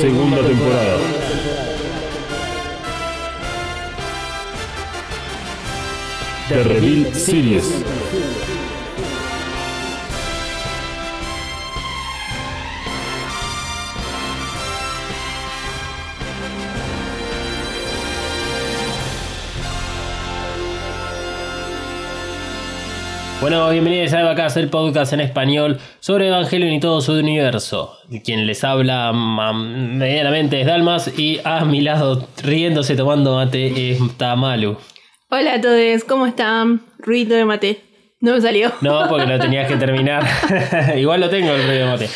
Segunda temporada. The Reveal Series. Bueno, bienvenidos a Evacast, el podcast en español sobre Evangelion y todo su universo. Quien les habla medianamente es Dalmas y a mi lado, riéndose tomando mate, está Malu. Hola a todos, ¿cómo están? Ruido de mate. No me salió. No, porque lo tenías que terminar. Igual lo tengo el ruido de mate.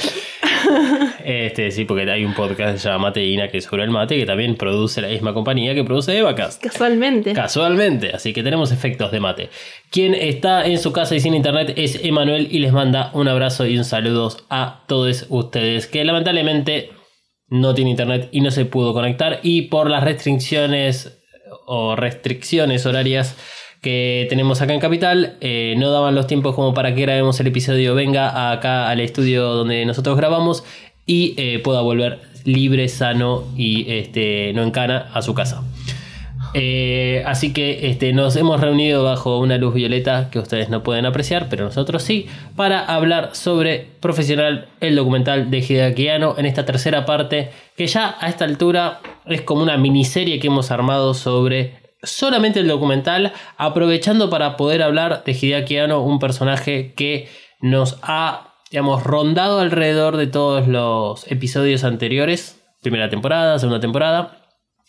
Este, sí, porque hay un podcast que se llama Mateína que es sobre el mate, que también produce la misma compañía que produce Evacast. Casualmente. Casualmente, así que tenemos efectos de mate. Quien está en su casa y sin internet es Emanuel y les manda un abrazo y un saludo a todos ustedes que lamentablemente no tiene internet y no se pudo conectar y por las restricciones o restricciones horarias que tenemos acá en Capital, eh, no daban los tiempos como para que grabemos el episodio, venga acá al estudio donde nosotros grabamos y eh, pueda volver libre, sano y este, no en cana a su casa. Eh, así que este, nos hemos reunido bajo una luz violeta que ustedes no pueden apreciar, pero nosotros sí, para hablar sobre Profesional, el documental de Hideaki Anno, en esta tercera parte, que ya a esta altura es como una miniserie que hemos armado sobre solamente el documental, aprovechando para poder hablar de Hideaki Anno, un personaje que nos ha, digamos, rondado alrededor de todos los episodios anteriores, primera temporada, segunda temporada,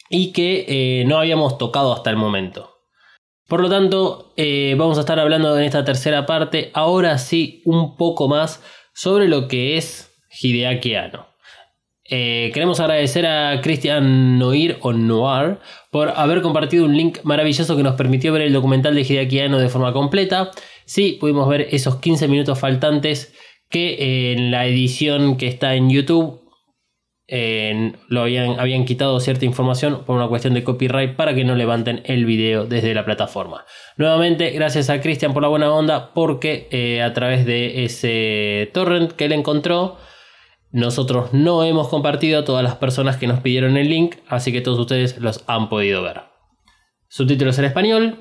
y que eh, no habíamos tocado hasta el momento. Por lo tanto, eh, vamos a estar hablando en esta tercera parte, ahora sí, un poco más sobre lo que es Hideaki Anno. Eh, queremos agradecer a Christian Noir o Noir por haber compartido un link maravilloso que nos permitió ver el documental de Hideaki Anno de forma completa. Sí, pudimos ver esos 15 minutos faltantes que en la edición que está en YouTube lo habían, habían quitado cierta información por una cuestión de copyright para que no levanten el video desde la plataforma. Nuevamente, gracias a Cristian por la buena onda, porque eh, a través de ese torrent que él encontró, nosotros no hemos compartido a todas las personas que nos pidieron el link, así que todos ustedes los han podido ver. Subtítulos en español,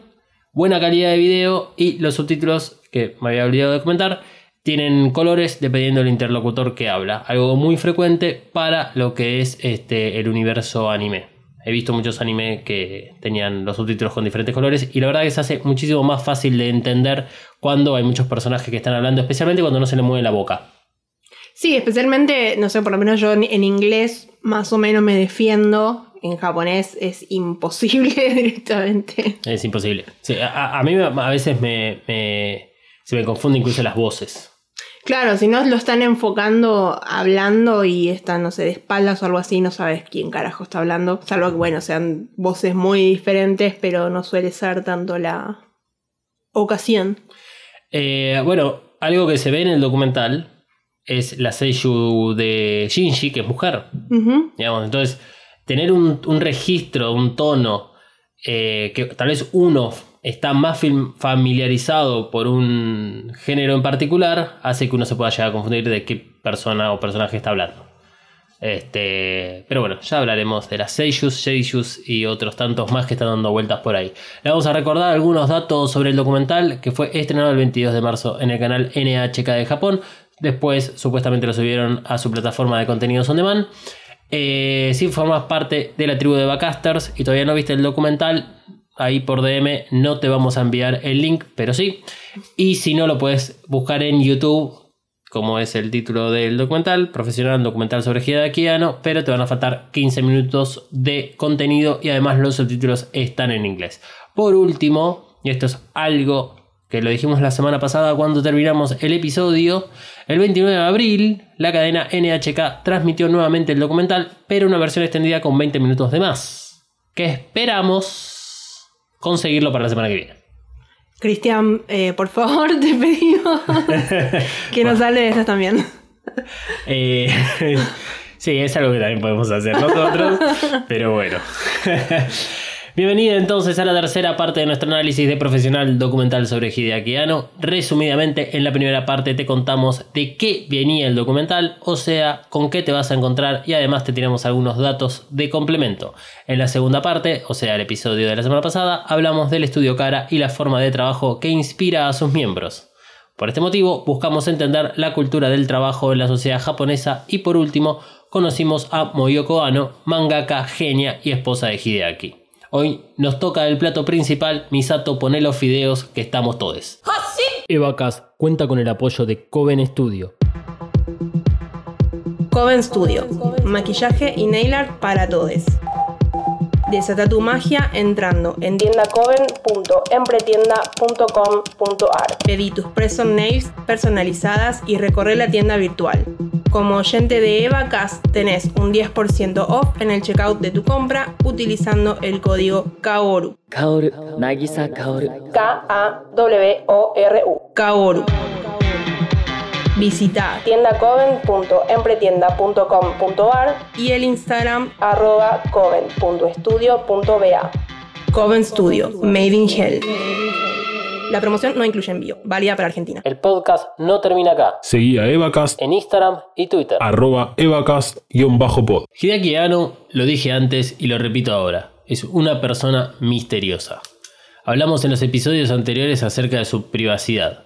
buena calidad de video y los subtítulos, que me había olvidado de comentar, tienen colores dependiendo del interlocutor que habla. Algo muy frecuente para lo que es este, el universo anime. He visto muchos anime que tenían los subtítulos con diferentes colores y la verdad que se hace muchísimo más fácil de entender cuando hay muchos personajes que están hablando, especialmente cuando no se le mueve la boca. Sí, especialmente, no sé, por lo menos yo en, inglés más o menos me defiendo. En japonés es imposible directamente. Es imposible. Sí, a, a- mí a veces me, me- se me confunden incluso las voces. Claro, si no lo están enfocando hablando y están, no sé, de espaldas o algo así, no sabes quién carajo está hablando. Salvo que, bueno, sean voces muy diferentes, pero no suele ser tanto la ocasión. Eh, bueno, algo que se ve en el documental es la Seiyuu de Shinji, que es mujer. Digamos, entonces, tener un, un registro, un tono, eh, que tal vez uno está más fam- familiarizado por un género en particular, hace que uno se pueda llegar a confundir de qué persona o personaje está hablando. Este, pero bueno, ya hablaremos de las Seiyus, Seiyus y otros tantos más que están dando vueltas por ahí. Le vamos a recordar algunos datos sobre el documental que fue estrenado el 22 de marzo en el canal NHK de Japón. Después, supuestamente lo subieron a su plataforma de contenidos on demand. Eh, si formas parte de la tribu de Backcasters y todavía no viste el documental, ahí por DM no te vamos a enviar el link, pero sí. Y si no, lo puedes buscar en YouTube, como es el título del documental, profesional documental sobre Hideaki Anno, pero te van a faltar 15 minutos de contenido y además los subtítulos están en inglés. Por último, y esto es algo que lo dijimos la semana pasada cuando terminamos el episodio, el 29 de abril la cadena NHK transmitió nuevamente el documental, pero una versión extendida con 20 minutos de más. que esperamos conseguirlo para la semana que viene. Cristian, eh, por favor, te pedimos que nos hable de esas también. Eh, sí, es algo que también podemos hacer nosotros, pero bueno. Bienvenido entonces a la tercera parte de nuestro análisis de profesional documental sobre Hideaki Anno. Resumidamente, en la primera parte te contamos de qué venía el documental, o sea, con qué te vas a encontrar y además te tiramos algunos datos de complemento. En la segunda parte, o sea, el episodio de la semana pasada, hablamos del estudio Cara y la forma de trabajo que inspira a sus miembros. Por este motivo, buscamos entender la cultura del trabajo en la sociedad japonesa y por último, conocimos a Moyoko Ano, mangaka, genia y esposa de Hideaki. Hoy nos toca el plato principal, Misato pone los fideos que estamos todos. Evacas cuenta con el apoyo de Coven Studio. Coven Studio, maquillaje y nail art para todos. Desata tu magia entrando en tiendacoven.empretienda.com.ar. Pedí tus press nails personalizadas y recorre la tienda virtual. Como oyente de Evacas tenés un 10% off en el checkout de tu compra utilizando el código KAORU. Kaoru, Nagisa Kaoru. K-A-W-O-R-U. KAORU. Visita tiendacoven.empretienda.com.ar y el Instagram arroba coven.estudio.ba. Coven Studio, Made in Hell. La promoción no incluye envío, válida para Argentina. El podcast no termina acá. Seguí a Evacast, En Instagram y Twitter. arroba Evacast-pod. Hideaki Anno, lo dije antes y lo repito ahora, es una persona misteriosa. Hablamos en los episodios anteriores acerca de su privacidad.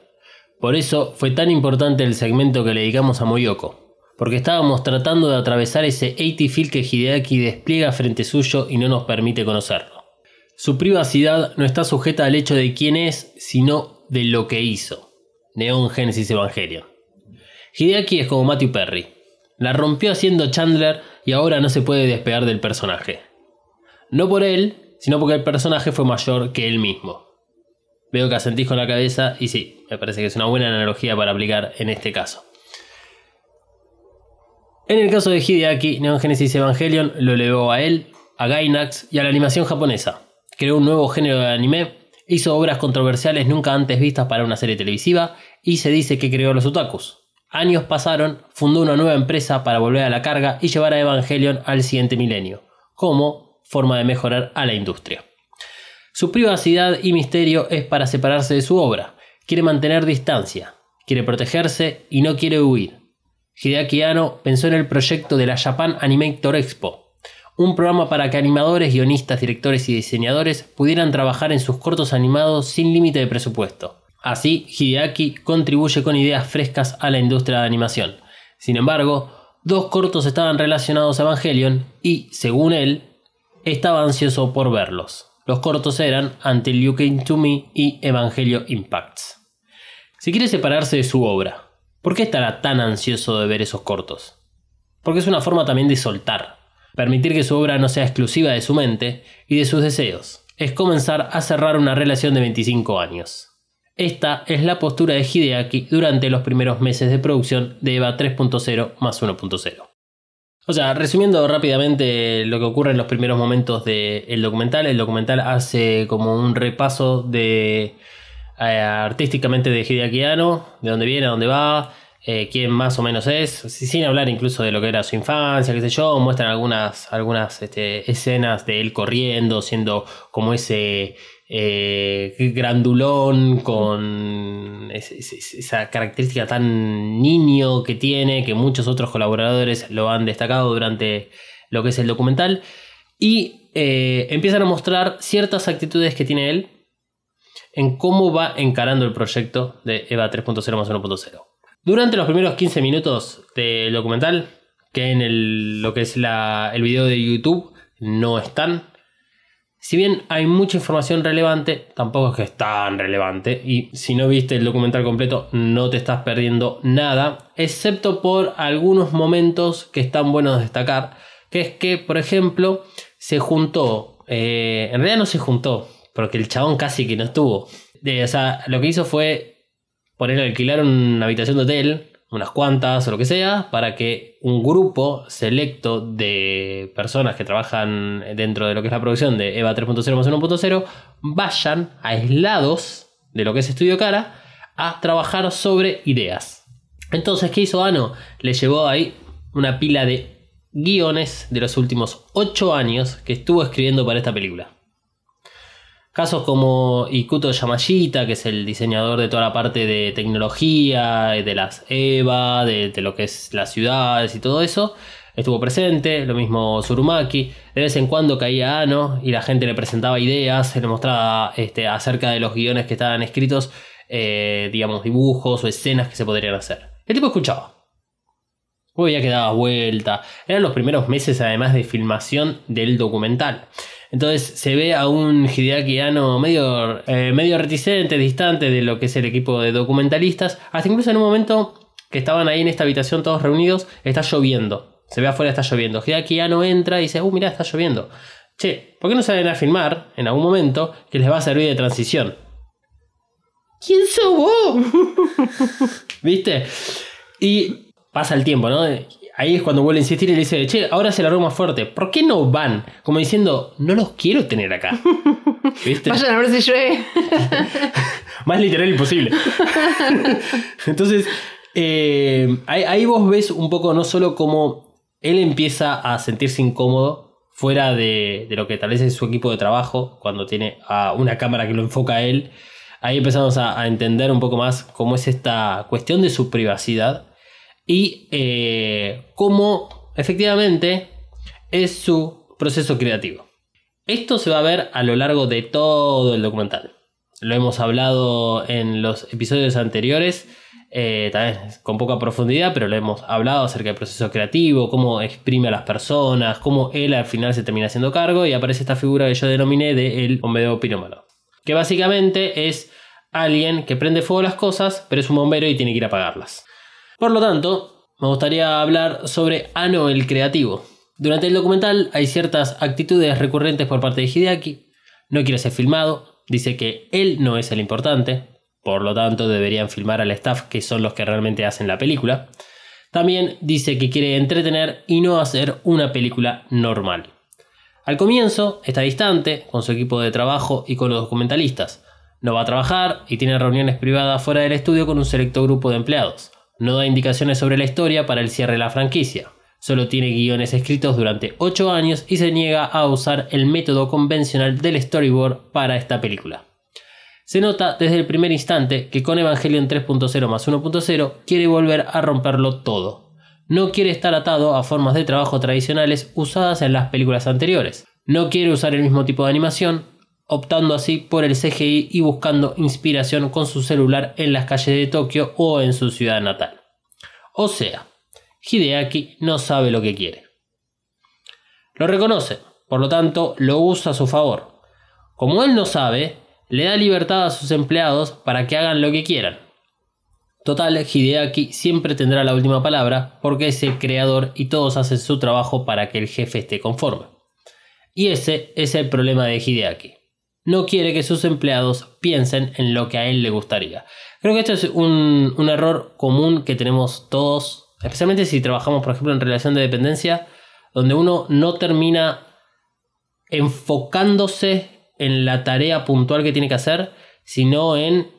Por eso fue tan importante el segmento que le dedicamos a Moyoko, porque estábamos tratando de atravesar ese 80 feel que Hideaki despliega frente suyo y no nos permite conocerlo. Su privacidad no está sujeta al hecho de quién es, sino de lo que hizo. Neon Genesis Evangelion. Hideaki es como Matthew Perry. La rompió haciendo Chandler y ahora no se puede despegar del personaje. No por él, sino porque el personaje fue mayor que él mismo. Veo que asentís con la cabeza y sí, me parece que es una buena analogía para aplicar en este caso. En el caso de Hideaki, Neon Genesis Evangelion lo elevó a él, a Gainax y a la animación japonesa. Creó un nuevo género de anime, hizo obras controversiales nunca antes vistas para una serie televisiva y se dice que creó los otakus. Años pasaron, fundó una nueva empresa para volver a la carga y llevar a Evangelion al siguiente milenio, como forma de mejorar a la industria. Su privacidad y misterio es para separarse de su obra. Quiere mantener distancia, quiere protegerse y no quiere huir. Hideaki Anno pensó en el proyecto de la Japan Animator Expo, un programa para que animadores, guionistas, directores y diseñadores pudieran trabajar en sus cortos animados sin límite de presupuesto. Así, Hideaki contribuye con ideas frescas a la industria de animación. Sin embargo, dos cortos estaban relacionados a Evangelion y, según él, estaba ansioso por verlos. Los cortos eran Until You Came to Me y Evangelio Impacts. Si quiere separarse de su obra, ¿por qué estará tan ansioso de ver esos cortos? Porque es una forma también de soltar, permitir que su obra no sea exclusiva de su mente y de sus deseos. Es comenzar a cerrar una relación de 25 años. Esta es la postura de Hideaki durante los primeros meses de producción de EVA 3.0 más 1.0. O sea, resumiendo rápidamente lo que ocurre en los primeros momentos del documental, el documental hace como un repaso de eh, artísticamente de Hideaki Anno, de dónde viene, a dónde va, eh, quién más o menos es, sin hablar incluso de lo que era su infancia, qué sé yo, muestran algunas, algunas este, escenas de él corriendo, siendo como ese eh, grandulón con esa característica tan niño que tiene, que muchos otros colaboradores lo han destacado durante lo que es el documental, y eh, empiezan a mostrar ciertas actitudes que tiene él en cómo va encarando el proyecto de EVA 3.0 más 1.0. Durante los primeros 15 minutos del documental, que en el- lo que es la- el video de YouTube no están, si bien hay mucha información relevante, tampoco es que es tan relevante. Y si no viste el documental completo, no te estás perdiendo nada. Excepto por algunos momentos que están buenos de destacar. Que es que, por ejemplo, se juntó. eh, en realidad no se juntó. Porque el chabón casi que no estuvo. De- o sea, lo que hizo fue poner alquilar una habitación de hotel unas cuantas o lo que sea, para que un grupo selecto de personas que trabajan dentro de lo que es la producción de EVA 3.0 más 1.0 vayan aislados de lo que es Estudio Cara a trabajar sobre ideas. Entonces, ¿qué hizo Ano? Le llevó ahí una pila de guiones de los últimos 8 años que estuvo escribiendo para esta película. Casos como Ikuto Yamashita, que es el diseñador de toda la parte de tecnología, de las EVA, de, lo que es las ciudades y todo eso, estuvo presente. Lo mismo Surumaki. De vez en cuando caía Ano y la gente le presentaba ideas, se le mostraba este, acerca de los guiones que estaban escritos, eh, digamos, dibujos o escenas que se podrían hacer. El tipo escuchaba. Luego ya que daba vuelta. Eran los primeros meses además de filmación del documental. Entonces se ve a un Hideaki Anno medio, eh, medio reticente, distante de lo que es el equipo de documentalistas. Hasta incluso en un momento que estaban ahí en esta habitación todos reunidos, está lloviendo. Se ve afuera, está lloviendo. Hideaki Anno entra y dice, uh, mira, está lloviendo. Che, ¿por qué no salen a filmar en algún momento que les va a servir de transición? ¿Quién sos vos? ¿Viste? Y pasa el tiempo, ¿no? Ahí es cuando vuelve a insistir y le dice, che, ahora se largó más fuerte. ¿Por qué no van? Como diciendo, no los quiero tener acá. ¿Viste? Vayan a ver si llueve. Más literal imposible. Entonces, eh, ahí, ahí vos ves un poco no solo cómo él empieza a sentirse incómodo fuera de, de lo que tal vez es su equipo de trabajo, cuando tiene a una cámara que lo enfoca a él. Ahí empezamos a, a entender un poco más cómo es esta cuestión de su privacidad y eh, cómo efectivamente es su proceso creativo. Esto se va a ver a lo largo de todo el documental. Lo hemos hablado en los episodios anteriores, eh, tal vez con poca profundidad, pero lo hemos hablado acerca del proceso creativo, cómo exprime a las personas, cómo él al final se termina haciendo cargo y aparece esta figura que yo denominé de el bombero pirómano. Que básicamente es alguien que prende fuego las cosas, pero es un bombero y tiene que ir a apagarlas. Por lo tanto, me gustaría hablar sobre Ano el creativo. Durante el documental hay ciertas actitudes recurrentes por parte de Hideaki. No quiere ser filmado, dice que él no es el importante, por lo tanto deberían filmar al staff que son los que realmente hacen la película. También dice que quiere entretener y no hacer una película normal. Al comienzo está distante con su equipo de trabajo y con los documentalistas. No va a trabajar y tiene reuniones privadas fuera del estudio con un selecto grupo de empleados. No da indicaciones sobre la historia para el cierre de la franquicia. Solo tiene guiones escritos durante 8 años y se niega a usar el método convencional del storyboard para esta película. Se nota desde el primer instante que con Evangelion 3.0 más 1.0 quiere volver a romperlo todo. No quiere estar atado a formas de trabajo tradicionales usadas en las películas anteriores. No quiere usar el mismo tipo de animación, optando así por el CGI y buscando inspiración con su celular en las calles de Tokio o en su ciudad natal. O sea, Hideaki no sabe lo que quiere. Lo reconoce, por lo tanto lo usa a su favor. Como él no sabe, le da libertad a sus empleados para que hagan lo que quieran. Total, Hideaki siempre tendrá la última palabra porque es el creador y todos hacen su trabajo para que el jefe esté conforme. Y ese es el problema de Hideaki no quiere que sus empleados piensen en lo que a él le gustaría. Creo que esto es un, un, error común que tenemos todos, especialmente si trabajamos, por ejemplo, en relación de dependencia, donde uno no termina enfocándose en la tarea puntual que tiene que hacer, sino en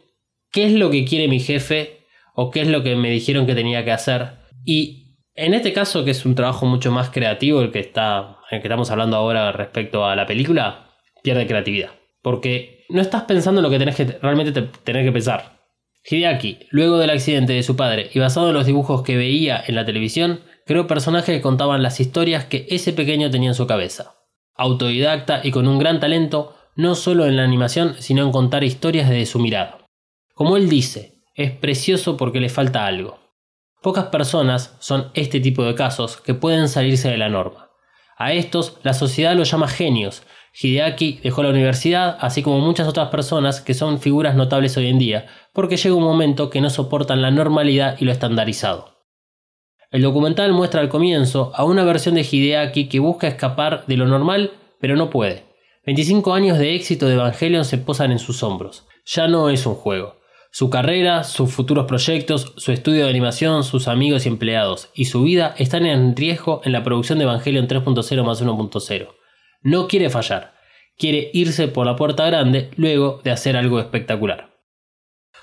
qué es lo que quiere mi jefe o qué es lo que me dijeron que tenía que hacer. Y en este caso, que es un trabajo mucho más creativo, el que, está, el que estamos hablando ahora respecto a la película, pierde creatividad. Porque no estás pensando en lo que tenés que realmente te, tener que pensar. Hideaki, luego del accidente de su padre y basado en los dibujos que veía en la televisión, creó personajes que contaban las historias que ese pequeño tenía en su cabeza. Autodidacta y con un gran talento, no solo en la animación, sino en contar historias desde su mirada. Como él dice, es precioso porque le falta algo. Pocas personas son este tipo de casos que pueden salirse de la norma. A estos la sociedad los llama genios, Hideaki dejó la universidad, así como muchas otras personas que son figuras notables hoy en día, porque llega un momento que no soportan la normalidad y lo estandarizado. El documental muestra al comienzo a una versión de Hideaki que busca escapar de lo normal, pero no puede. 25 años de éxito de Evangelion se posan en sus hombros. Ya no es un juego. Su carrera, sus futuros proyectos, su estudio de animación, sus amigos y empleados y su vida están en riesgo en la producción de Evangelion 3.0 más 1.0. No quiere fallar, quiere irse por la puerta grande luego de hacer algo espectacular.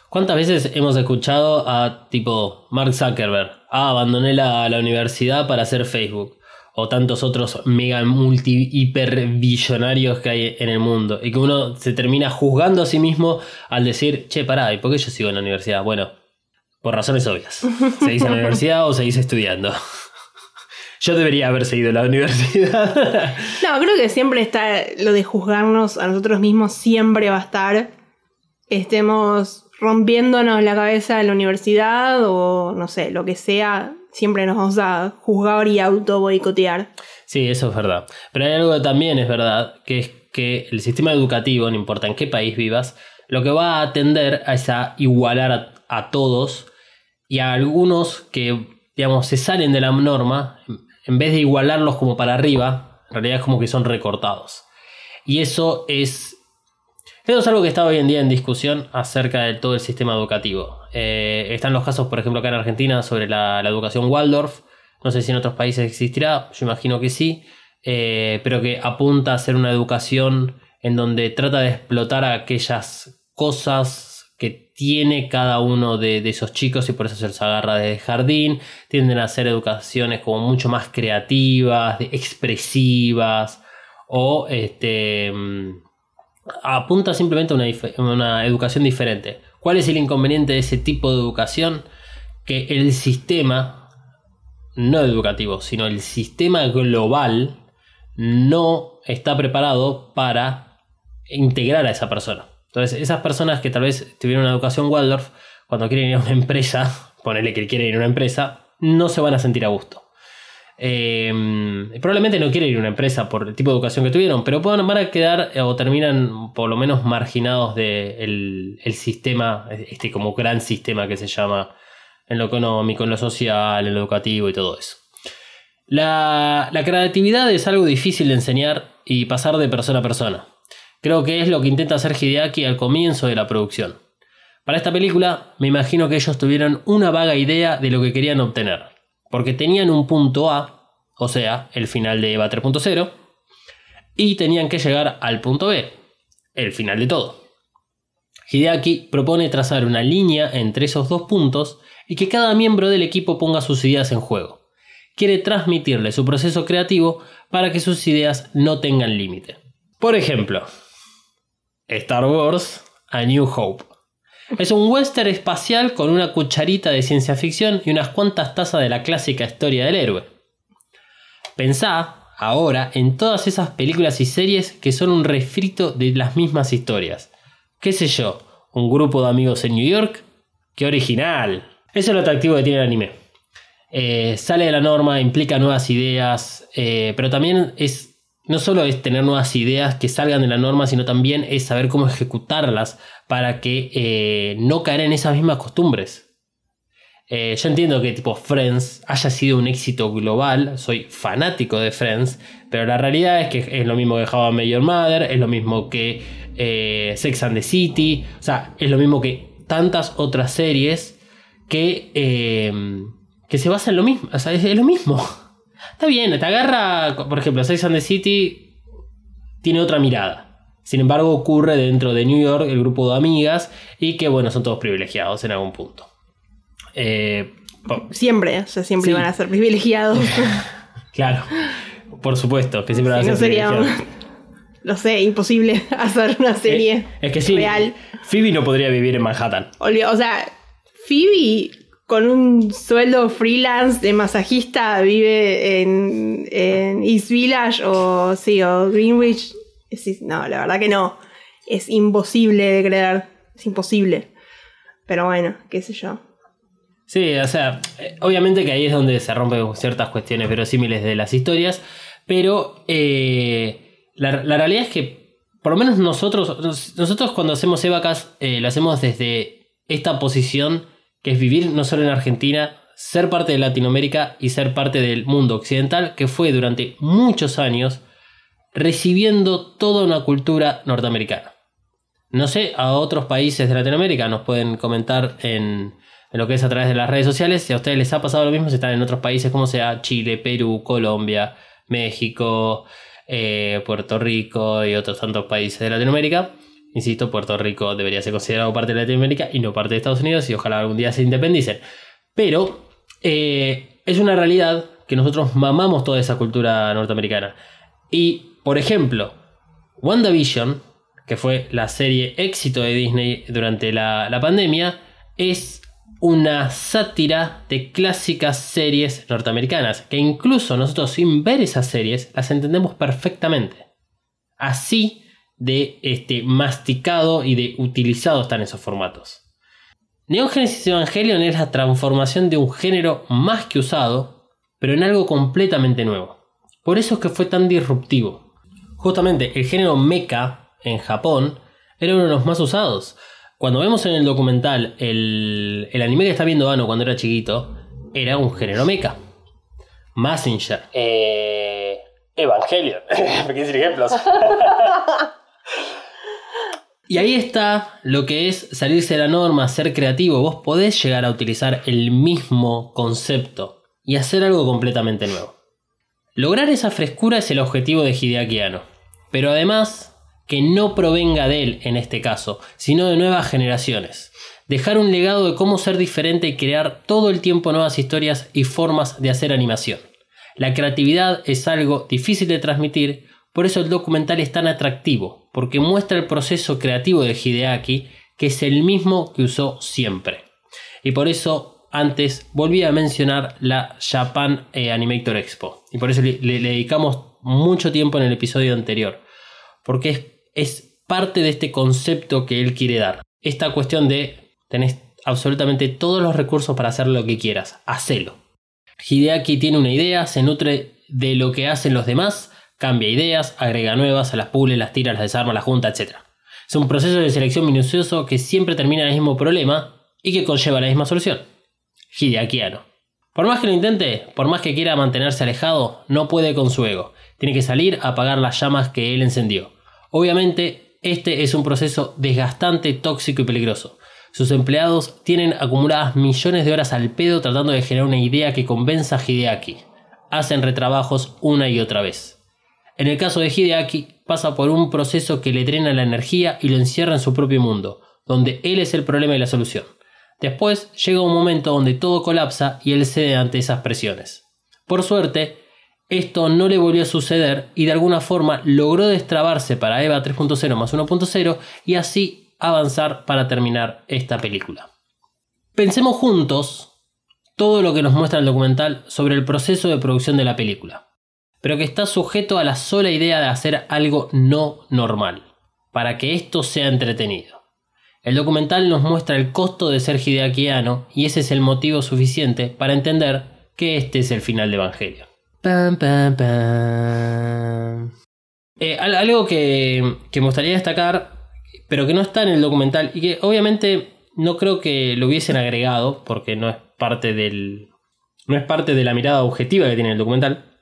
¿Cuántas veces hemos escuchado a tipo Mark Zuckerberg? Ah, abandoné la, la universidad para hacer Facebook. O tantos otros mega multi hiper billonarios que hay en el mundo. Y que uno se termina juzgando a sí mismo al decir, che, pará, ¿y por qué yo sigo en la universidad? Bueno, por razones obvias. ¿Seguís en la universidad o seguís estudiando? Yo debería haber seguido la universidad. No, creo que siempre está lo de juzgarnos a nosotros mismos, siempre va a estar. Estemos rompiéndonos la cabeza en la universidad o no sé, lo que sea, siempre nos vamos a juzgar y auto boicotear. Sí, eso es verdad. Pero hay algo que también es verdad, que es que el sistema educativo, no importa en qué país vivas, lo que va a atender es a igualar a, a todos y a algunos que, digamos, se salen de la norma, en vez de igualarlos como para arriba, en realidad es como que son recortados. Y eso es eso es algo que está hoy en día en discusión acerca de todo el sistema educativo. Eh, están los casos, por ejemplo, acá en Argentina sobre la, educación Waldorf. No sé si en otros países existirá, yo imagino que sí, eh, pero que apunta a ser una educación en donde trata de explotar aquellas cosas tiene cada uno de, esos chicos y por eso se los agarra desde jardín. Tienden a ser educaciones como mucho más creativas, expresivas o este, mm, apunta simplemente a una, una educación diferente. ¿Cuál es el inconveniente de ese tipo de educación? Que el sistema, no educativo, sino el sistema global, no está preparado para integrar a esa persona. Entonces, esas personas que tal vez tuvieron una educación Waldorf, cuando quieren ir a una empresa, ponerle que quieren ir a una empresa, no se van a sentir a gusto. Eh, probablemente no quieren ir a una empresa por el tipo de educación que tuvieron, pero pueden, van a quedar eh, o terminan por lo menos marginados del el sistema, este como gran sistema que se llama en lo económico, en lo social, en lo educativo y todo eso. La, la creatividad es algo difícil de enseñar y pasar de persona a persona. Creo que es lo que intenta hacer Hideaki al comienzo de la producción. Para esta película, me imagino que ellos tuvieron una vaga idea de lo que querían obtener, porque tenían un punto A, o sea, el final de EVA 3.0, y tenían que llegar al punto B, el final de todo. Hideaki propone trazar una línea entre esos dos puntos y que cada miembro del equipo ponga sus ideas en juego. Quiere transmitirle su proceso creativo para que sus ideas no tengan límite. Por ejemplo, Star Wars A New Hope. Es un western espacial con una cucharita de ciencia ficción y unas cuantas tazas de la clásica historia del héroe. Pensá ahora en todas esas películas y series que son un refrito de las mismas historias. ¿Qué sé yo? ¿Un grupo de amigos en New York? ¡Qué original! Eso es lo atractivo que tiene el anime. Eh, sale de la norma, implica nuevas ideas, eh, pero también es no solo es tener nuevas ideas que salgan de la norma, sino también es saber cómo ejecutarlas para que eh, no caer en esas mismas costumbres. Eh, yo entiendo que tipo Friends haya sido un éxito global, soy fanático de Friends, pero la realidad es que es lo mismo que Met Your Mother, es lo mismo que eh, Sex and the City, o sea, es lo mismo que tantas otras series que, que se basan en lo mismo, o sea, es lo mismo. Está bien, te agarra, por ejemplo, Sex and the City tiene otra mirada. Sin embargo, ocurre dentro de New York el grupo de amigas y que, bueno, son todos privilegiados en algún punto. Eh, Siempre, o sea, siempre Sí. van a ser privilegiados. claro, por supuesto, que siempre van a ser no sería, privilegiados. no sé, imposible hacer una serie Eh, es que sí, real. Phoebe no podría vivir en Manhattan. O sea, Phoebe con un sueldo freelance de masajista vive en, en East Village o sí, o Greenwich. No, la verdad que no. Es imposible de creer. Es imposible. Pero bueno, qué sé yo. Sí, o sea, eh, obviamente que ahí es donde se rompen ciertas cuestiones verosímiles de las historias, pero eh, la, realidad es que, por lo menos nosotros, nos- nosotros cuando hacemos Evacas, eh, lo hacemos desde esta posición que es vivir no solo en Argentina, ser parte de Latinoamérica y ser parte del mundo occidental, que fue durante muchos años recibiendo toda una cultura norteamericana. No sé, a otros países de Latinoamérica nos pueden comentar en, lo que es a través de las redes sociales. Si a ustedes les ha pasado lo mismo, si están en otros países como sea Chile, Perú, Colombia, México, eh, Puerto Rico y otros tantos países de Latinoamérica. Insisto, Puerto Rico debería ser considerado parte de Latinoamérica y no parte de Estados Unidos y ojalá algún día se independicen. Pero eh, es una realidad que nosotros mamamos toda esa cultura norteamericana. Y, por ejemplo, WandaVision, que fue la serie éxito de Disney durante la, la pandemia, es una sátira de clásicas series norteamericanas, que incluso nosotros sin ver esas series las entendemos perfectamente. Así de este, masticado y de utilizado están esos formatos. Neon Genesis Evangelion es la transformación de un género más que usado, pero en algo completamente nuevo. Por eso es que fue tan disruptivo. Justamente el género mecha en Japón era uno de los más usados. Cuando vemos en el documental el, el anime que está viendo Ano cuando era chiquito, era un género mecha. Messenger. Eh, Evangelion. Me quise decir ejemplos. Y ahí está lo que es salirse de la norma, ser creativo. Vos podés llegar a utilizar el mismo concepto y hacer algo completamente nuevo. Lograr esa frescura es el objetivo de Hideaki Anno. Pero además, que no provenga de él en este caso, sino de nuevas generaciones. Dejar un legado de cómo ser diferente y crear todo el tiempo nuevas historias y formas de hacer animación. La creatividad es algo difícil de transmitir, por eso el documental es tan atractivo, porque muestra el proceso creativo de Hideaki, que es el mismo que usó siempre. Y por eso antes volví a mencionar la Japan eh, Animator Expo. Y por eso le, dedicamos mucho tiempo en el episodio anterior. Porque es, es parte de este concepto que él quiere dar. Esta cuestión de tenés absolutamente todos los recursos para hacer lo que quieras. Hacelo. Hideaki tiene una idea, se nutre de lo que hacen los demás, cambia ideas, agrega nuevas, las pule, las tira, las desarma, las junta, etc. Es un proceso de selección minucioso que siempre termina en el mismo problema y que conlleva la misma solución. Hideaki Anno. Por más que lo intente, por más que quiera mantenerse alejado, no puede con su ego. Tiene que salir a apagar las llamas que él encendió. Obviamente, este es un proceso desgastante, tóxico y peligroso. Sus empleados tienen acumuladas millones de horas al pedo tratando de generar una idea que convenza a Hideaki. Hacen retrabajos una y otra vez. En el caso de Hideaki, pasa por un proceso que le drena la energía y lo encierra en su propio mundo, donde él es el problema y la solución. Después llega un momento donde todo colapsa y él cede ante esas presiones. Por suerte, esto no le volvió a suceder y de alguna forma logró destrabarse para EVA 3.0 más 1.0 y así avanzar para terminar esta película. Pensemos juntos todo lo que nos muestra el documental sobre el proceso de producción de la película, pero que está sujeto a la sola idea de hacer algo no normal, para que esto sea entretenido. El documental nos muestra el costo de ser Hideaki Anno y ese es el motivo suficiente para entender que este es el final de Evangelion. Pam, pam, pam. Eh, al- algo que, que me gustaría destacar, pero que no está en el documental y que obviamente no creo que lo hubiesen agregado porque no es parte del no es parte de la mirada objetiva que tiene el documental.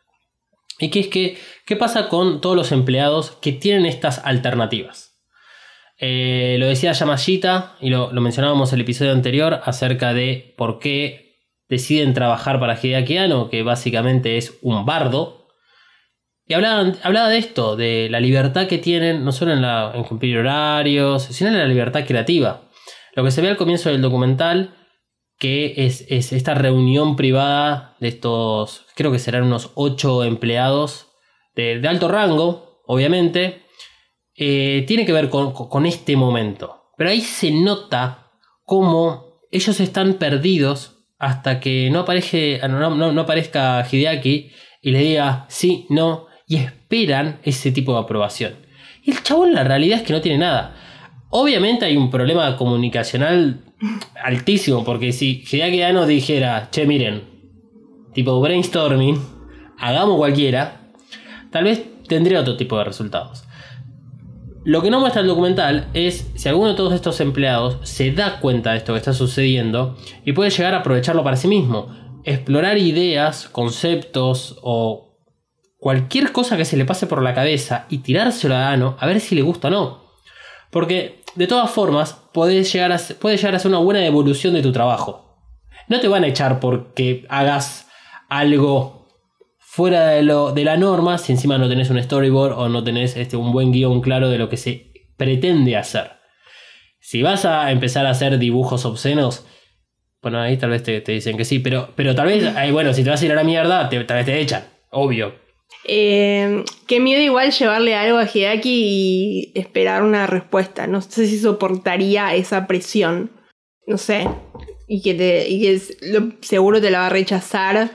Y que es que, ¿qué pasa con todos los empleados que tienen estas alternativas? Eh, lo decía Yamashita y lo, lo mencionábamos en el episodio anterior acerca de por qué deciden trabajar para Hideaki Anno, que básicamente es un bardo. Y hablaban- hablaba de esto, de la libertad que tienen, no solo en, la, en cumplir horarios, sino en la libertad creativa. Lo que se ve al comienzo del documental, que es, es esta reunión privada de estos, creo que serán unos ocho empleados de, alto rango, obviamente, eh, tiene que ver con, este momento. Pero ahí se nota cómo ellos están perdidos hasta que no, aparece, no, no- no aparezca Hideaki y les diga sí, no, y esperan ese tipo de aprobación. Y el chabón la realidad es que no tiene nada. Obviamente hay un problema comunicacional altísimo, porque si Hideaki Anno dijera, che, miren, tipo brainstorming, hagamos cualquiera, tal vez tendría otro tipo de resultados. Lo que no muestra el documental es si alguno de todos estos empleados se da cuenta de esto que está sucediendo y puede llegar a aprovecharlo para sí mismo. Explorar ideas, conceptos o cualquier cosa que se le pase por la cabeza y tirárselo a Ano a ver si le gusta o no. Porque de todas formas, podés llegar a, puede llegar a ser una buena evolución de tu trabajo. No te van a echar porque hagas algo fuera de, lo, de la norma si encima no tenés un storyboard o no tenés este, un buen guion claro de lo que se pretende hacer. Si vas a empezar a hacer dibujos obscenos, bueno, ahí tal vez te, te dicen que sí, pero, pero tal vez, ahí, bueno, si te vas a ir a la mierda, te- tal vez te echan, obvio. Eh, qué miedo igual llevarle algo a Hideaki y esperar una respuesta. No sé si soportaría esa presión. No sé. Y que, te, y que lo- seguro te la va a rechazar.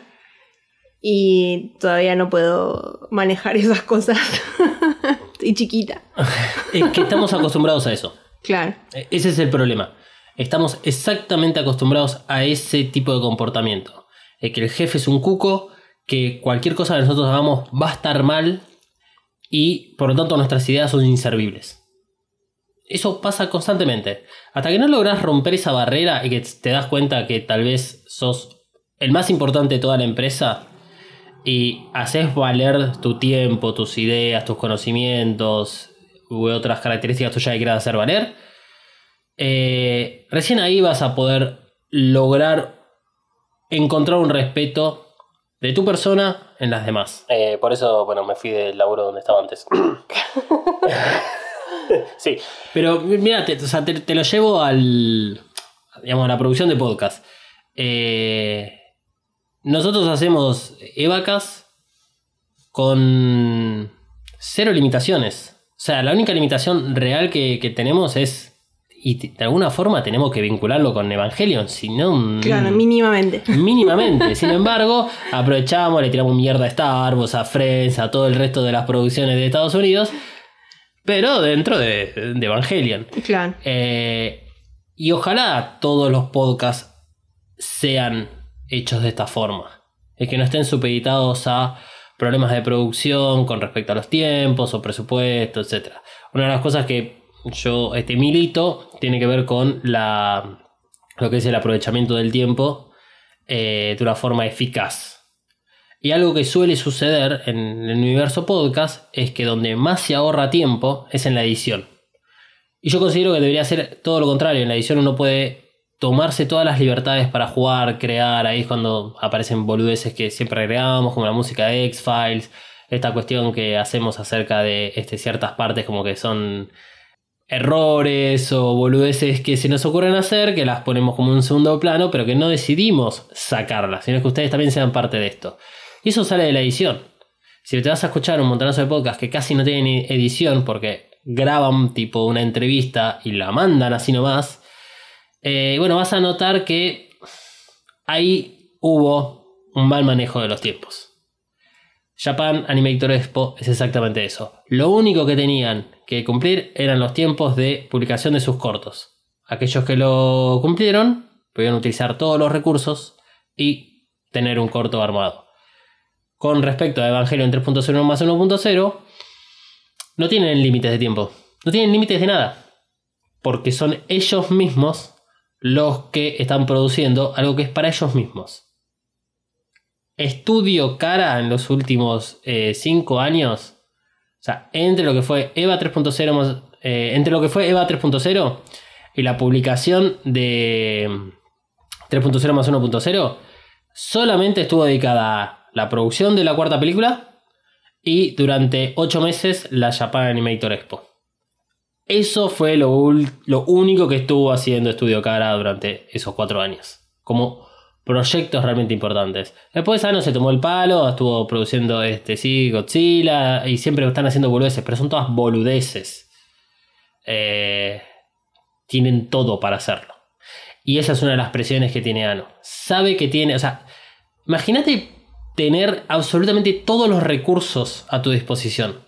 Y todavía no puedo manejar esas cosas. Estoy chiquita. Es que estamos acostumbrados a eso. Claro. E- Ese es el problema. Estamos exactamente acostumbrados a ese tipo de comportamiento. Es que el jefe es un cuco, que cualquier cosa que nosotros hagamos va a estar mal y por lo tanto nuestras ideas son inservibles. Eso pasa constantemente. Hasta que no logras romper esa barrera y que te das cuenta que tal vez sos el más importante de toda la empresa y haces valer tu tiempo, tus ideas, tus conocimientos u otras características tuyas que quieras hacer valer, eh, recién ahí vas a poder lograr encontrar un respeto de tu persona en las demás. Eh, por eso, bueno, me fui del laburo donde estaba antes. sí, pero mira, te, o sea, te- te lo llevo al, digamos, a la producción de podcast. Eh, nosotros hacemos evacas con cero limitaciones. O sea, la única limitación real que, que tenemos es. Y de alguna forma tenemos que vincularlo con Evangelion, si no. mm, Claro, mínimamente. Mínimamente. Sin embargo, aprovechamos, le tiramos mierda a Star Wars, a Friends, a todo el resto de las producciones de Estados Unidos. Pero dentro de, de Evangelion. Claro. Eh, y ojalá todos los podcasts sean hechos de esta forma. Es que no estén supeditados a problemas de producción con respecto a los tiempos o presupuesto, etc. Una de las cosas que yo este milito tiene que ver con la, lo que es el aprovechamiento del tiempo eh, de una forma eficaz. Y algo que suele suceder en el universo podcast es que donde más se ahorra tiempo es en la edición. Y yo considero que debería ser todo lo contrario. En la edición uno puede tomarse todas las libertades para jugar, crear. Ahí es cuando aparecen boludeces que siempre agregamos, como la música de X-Files. Esta cuestión que hacemos acerca de este, ciertas partes como que son errores o boludeces que se nos ocurren hacer, que las ponemos como un segundo plano, pero que no decidimos sacarlas, sino que ustedes también sean parte de esto. Y eso sale de la edición. Si te vas a escuchar un montonazo de podcasts que casi no tienen edición porque graban tipo una entrevista y la mandan así nomás, eh, bueno, vas a notar que ahí hubo un mal manejo de los tiempos. Japan Animator Expo es exactamente eso. Lo único que tenían que cumplir eran los tiempos de publicación de sus cortos. Aquellos que lo cumplieron podían utilizar todos los recursos y tener un corto armado. Con respecto a Evangelion 3.0 más 1.0, no tienen límites de tiempo. No tienen límites de nada. Porque son ellos mismos los que están produciendo algo que es para ellos mismos. Estudio cara en los últimos 5 años. O sea, entre lo que fue EVA 3.0 más- eh, entre lo que fue EVA 3.0 y la publicación de 3.0 más 1.0, solamente estuvo dedicada a la producción de la cuarta película y durante 8 meses la Japan Animator Expo. Eso fue lo, lo único que estuvo haciendo Estudio Cara durante esos 4 años. Como proyectos realmente importantes. Después Ano se tomó el palo, estuvo produciendo este, sí, Godzilla y siempre están haciendo boludeces, pero son todas boludeces. Eh, tienen todo para hacerlo. Y esa es una de las presiones que tiene Ano. Sabe que tiene, o sea, imagínate tener absolutamente todos los recursos a tu disposición.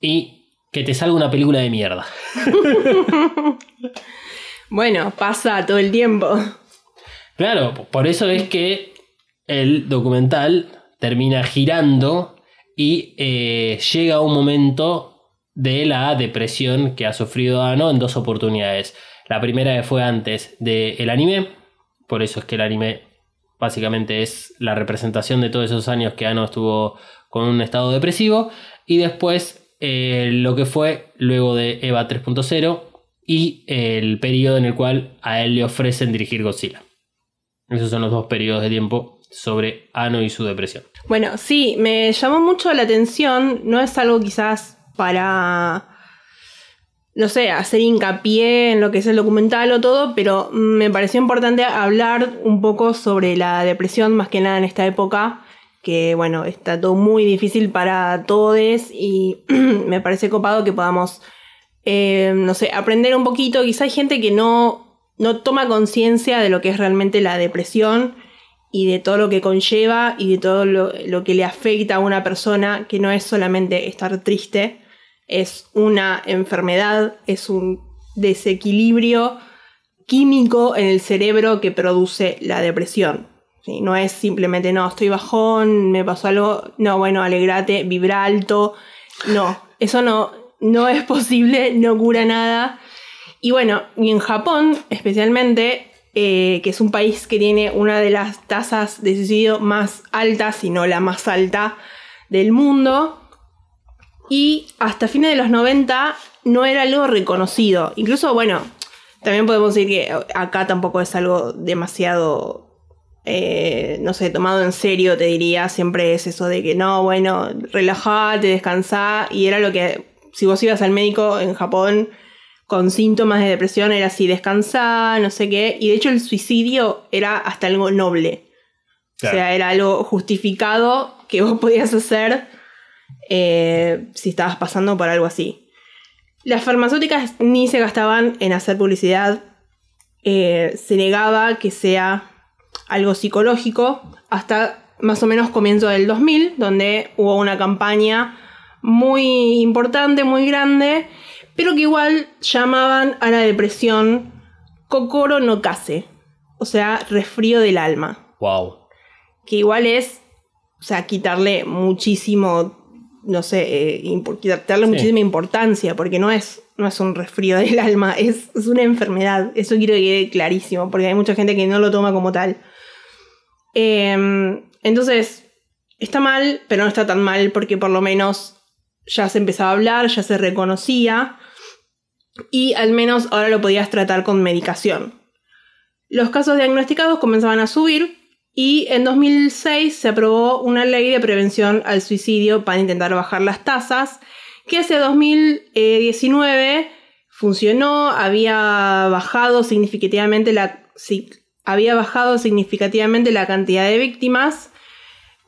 Y que te salga una película de mierda. Bueno, pasa todo el tiempo. Claro, por eso es que el documental termina girando y eh, llega a un momento de la depresión que ha sufrido Ano en dos oportunidades. La primera fue antes del anime, por eso es que el anime básicamente es la representación de todos esos años que Ano estuvo con un estado depresivo, y después eh, lo que fue luego de EVA 3.0 y el periodo en el cual a él le ofrecen dirigir Godzilla. Esos son los dos periodos de tiempo sobre Ano y su depresión. Bueno, sí, me llamó mucho la atención. No es algo quizás para, no sé, hacer hincapié en lo que es el documental o todo, pero me pareció importante hablar un poco sobre la depresión, más que nada en esta época, que bueno, está todo muy difícil para todos y me parece copado que podamos, eh, no sé, aprender un poquito. Quizá hay gente que no, no toma conciencia de lo que es realmente la depresión y de todo lo que conlleva y de todo lo, que le afecta a una persona, que no es solamente estar triste, es una enfermedad, es un desequilibrio químico en el cerebro que produce la depresión. No es simplemente, no, estoy bajón, me pasó algo, no, bueno, alegrate, vibra alto. No, eso no, no es posible, no cura nada. Y bueno, y en Japón especialmente, eh, que es un país que tiene una de las tasas de suicidio más altas, si no la más alta del mundo, y hasta fines de los 90 no era algo reconocido. Incluso, bueno, también podemos decir que acá tampoco es algo demasiado, eh, no sé, tomado en serio, te diría. Siempre es eso de que no, bueno, relajate, descansá. Y era lo que, si vos ibas al médico en Japón con síntomas de depresión, era así, descansá, no sé qué. Y de hecho el suicidio era hasta algo noble. Claro. O sea, era algo justificado que vos podías hacer eh, si estabas pasando por algo así. Las farmacéuticas ni se gastaban en hacer publicidad, eh, se negaba que sea algo psicológico hasta más o menos comienzo del 2000, donde hubo una campaña muy importante, muy grande, pero que igual llamaban a la depresión Kokoro no Kase, o sea, resfrío del alma, Wow. que igual es, o sea, quitarle muchísimo no sé, eh, Sí. muchísima importancia, porque no es, no es un resfrío del alma, es, es una enfermedad. Eso quiero que quede clarísimo, porque hay mucha gente que no lo toma como tal. Em, entonces, está mal, pero no está tan mal, porque por lo menos ya se empezaba a hablar, ya se reconocía, y al menos ahora lo podías tratar con medicación. Los casos diagnosticados comenzaban a subir, y en 2006 se aprobó una ley de prevención al suicidio para intentar bajar las tasas, que hacia 2019 funcionó, había bajado significativamente la, había bajado significativamente la cantidad de víctimas,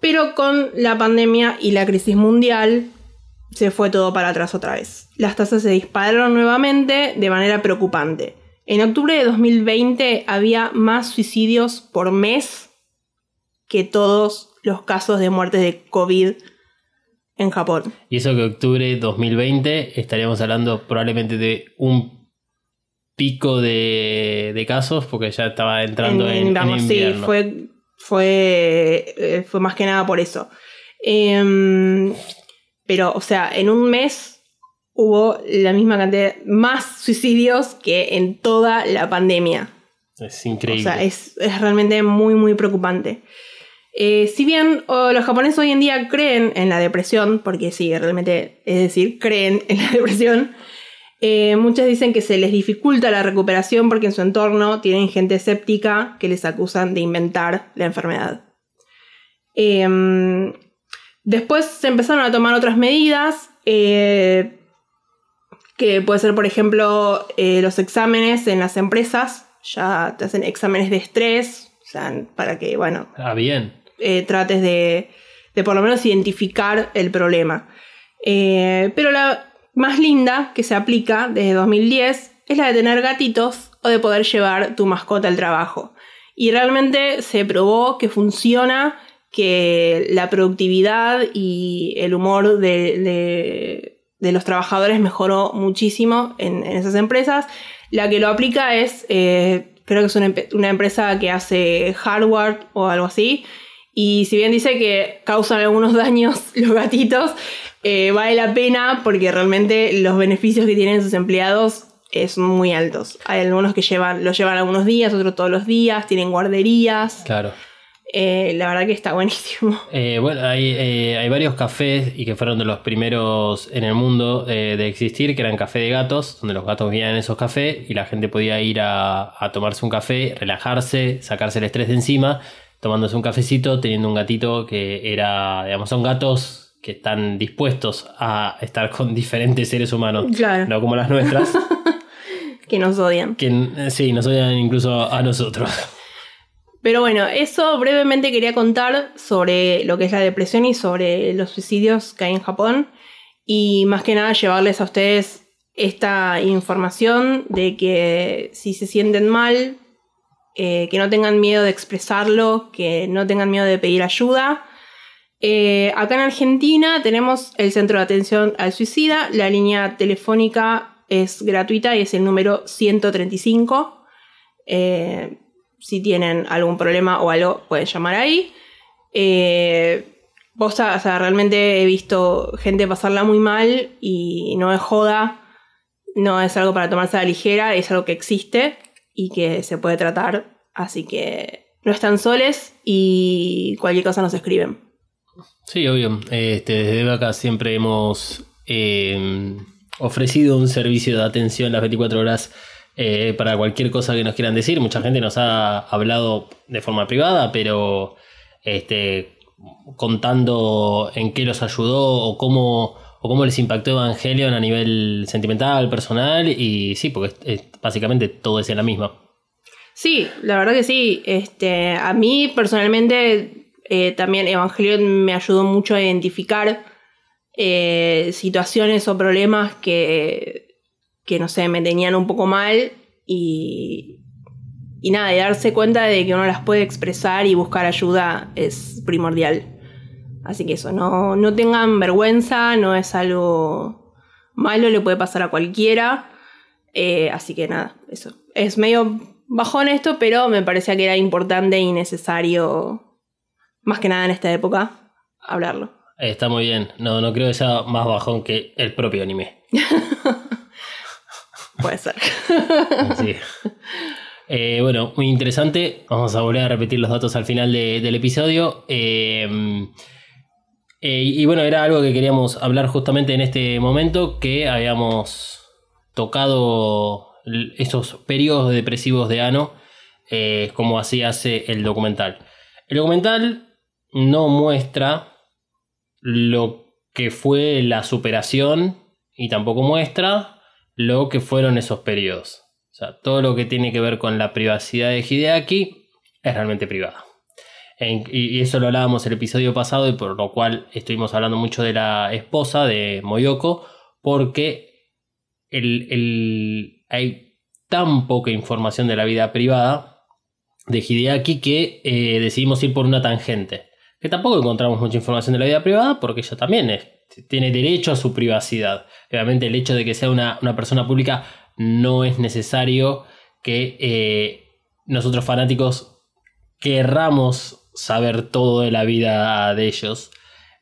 pero con la pandemia y la crisis mundial se fue todo para atrás otra vez. Las tasas se dispararon nuevamente de manera preocupante. En octubre de 2020 había más suicidios por mes que todos los casos de muertes de COVID en Japón. Y eso que octubre 2020 estaríamos hablando probablemente de un pico de, de casos porque ya estaba entrando en, en invierno, sí, fue, fue, eh, fue más que nada por eso. Em, pero, o sea, en un mes hubo la misma cantidad, más suicidios que en toda la pandemia. Es increíble. O sea, es, es realmente muy, muy preocupante. Eh, si bien oh, los japoneses hoy en día creen en la depresión, porque sí, realmente, es decir, creen en la depresión, eh, muchos dicen que se les dificulta la recuperación porque en su entorno tienen gente escéptica que les acusan de inventar la enfermedad. Eh, después se empezaron a tomar otras medidas, eh, que puede ser, por ejemplo, eh, los exámenes en las empresas, ya te hacen exámenes de estrés, o sea, para que, bueno, ah, bien. eh, trates de, de por lo menos identificar el problema. Pero la más linda que se aplica desde 2010 es la de tener gatitos o de poder llevar tu mascota al trabajo. Y realmente se probó que funciona, que la productividad y el humor de, de- los trabajadores mejoró muchísimo en, esas empresas. La que lo aplica es, eh, creo que es una, empresa que hace hardware o algo así. Y si bien dice que causan algunos daños los gatitos, eh, vale la pena porque realmente los beneficios que tienen sus empleados son muy altos. Hay algunos que llevan, los llevan algunos días, otros todos los días, tienen guarderías. Claro. Eh, la verdad que está buenísimo. Eh, bueno, hay, eh, hay varios cafés y que fueron de los primeros en el mundo eh, de existir, que eran café de gatos, donde los gatos vivían en esos cafés y la gente podía ir a, a tomarse un café, relajarse, sacarse el estrés de encima, tomándose un cafecito, teniendo un gatito que era, digamos, son gatos que están dispuestos a estar con diferentes seres humanos, Claro. no como las nuestras, Que nos odian. que eh, sí, nos odian incluso a nosotros. Pero bueno, eso brevemente quería contar sobre lo que es la depresión y sobre los suicidios que hay en Japón. Y más que nada llevarles a ustedes esta información de que si se sienten mal, eh, que no tengan miedo de expresarlo, que no tengan miedo de pedir ayuda. Eh, acá en Argentina tenemos el Centro de Atención al Suicida. La línea telefónica es gratuita y es el número 135. Eh, si tienen algún problema o algo, pueden llamar ahí. Eh, posta, o sea, realmente he visto gente pasarla muy mal y no es joda, no es algo para tomarse a la ligera, es algo que existe y que se puede tratar. Así que no están soles y cualquier cosa nos escriben. Sí, obvio. Este, desde acá siempre hemos eh, ofrecido un servicio de atención las 24 horas eh, para cualquier cosa que nos quieran decir. Mucha gente nos ha hablado de forma privada, pero este, contando en qué los ayudó o cómo, o cómo les impactó Evangelion a nivel sentimental, personal. Y sí, porque básicamente todo es en la misma. Sí, la verdad que sí. Este, a mí personalmente eh, también Evangelion me ayudó mucho a identificar eh, situaciones o problemas que, que, no sé, me tenían un poco mal y, y nada, y darse cuenta de que uno las puede expresar y buscar ayuda es primordial. Así que eso, no, no tengan vergüenza, no es algo malo, le puede pasar a cualquiera. Eh, así que nada, eso. Es medio bajón esto, pero me parecía que era importante y necesario, más que nada en esta época, hablarlo. Eh, Está muy bien. No, no creo que sea más bajón que el propio anime. Puede ser. Sí. Eh, bueno, muy interesante. Vamos a volver a repetir los datos al final de- del episodio. Eh, eh, y bueno, era algo que queríamos hablar justamente en este momento, que habíamos tocado esos periodos depresivos de Ano, como así hace el documental. El documental no muestra lo que fue la superación y tampoco muestra lo que fueron esos periodos. O sea, todo lo que tiene que ver con la privacidad de Hideaki es realmente privada. En- y y eso lo hablábamos el episodio pasado y por lo cual estuvimos hablando mucho de la esposa de Moyoko porque el- el- hay tan poca información de la vida privada de Hideaki que eh, decidimos ir por una tangente. Que tampoco encontramos mucha información de la vida privada porque ella también es- tiene derecho a su privacidad. Obviamente el hecho de que sea una, una persona pública no es necesario que eh, nosotros fanáticos querramos saber todo de la vida de ellos.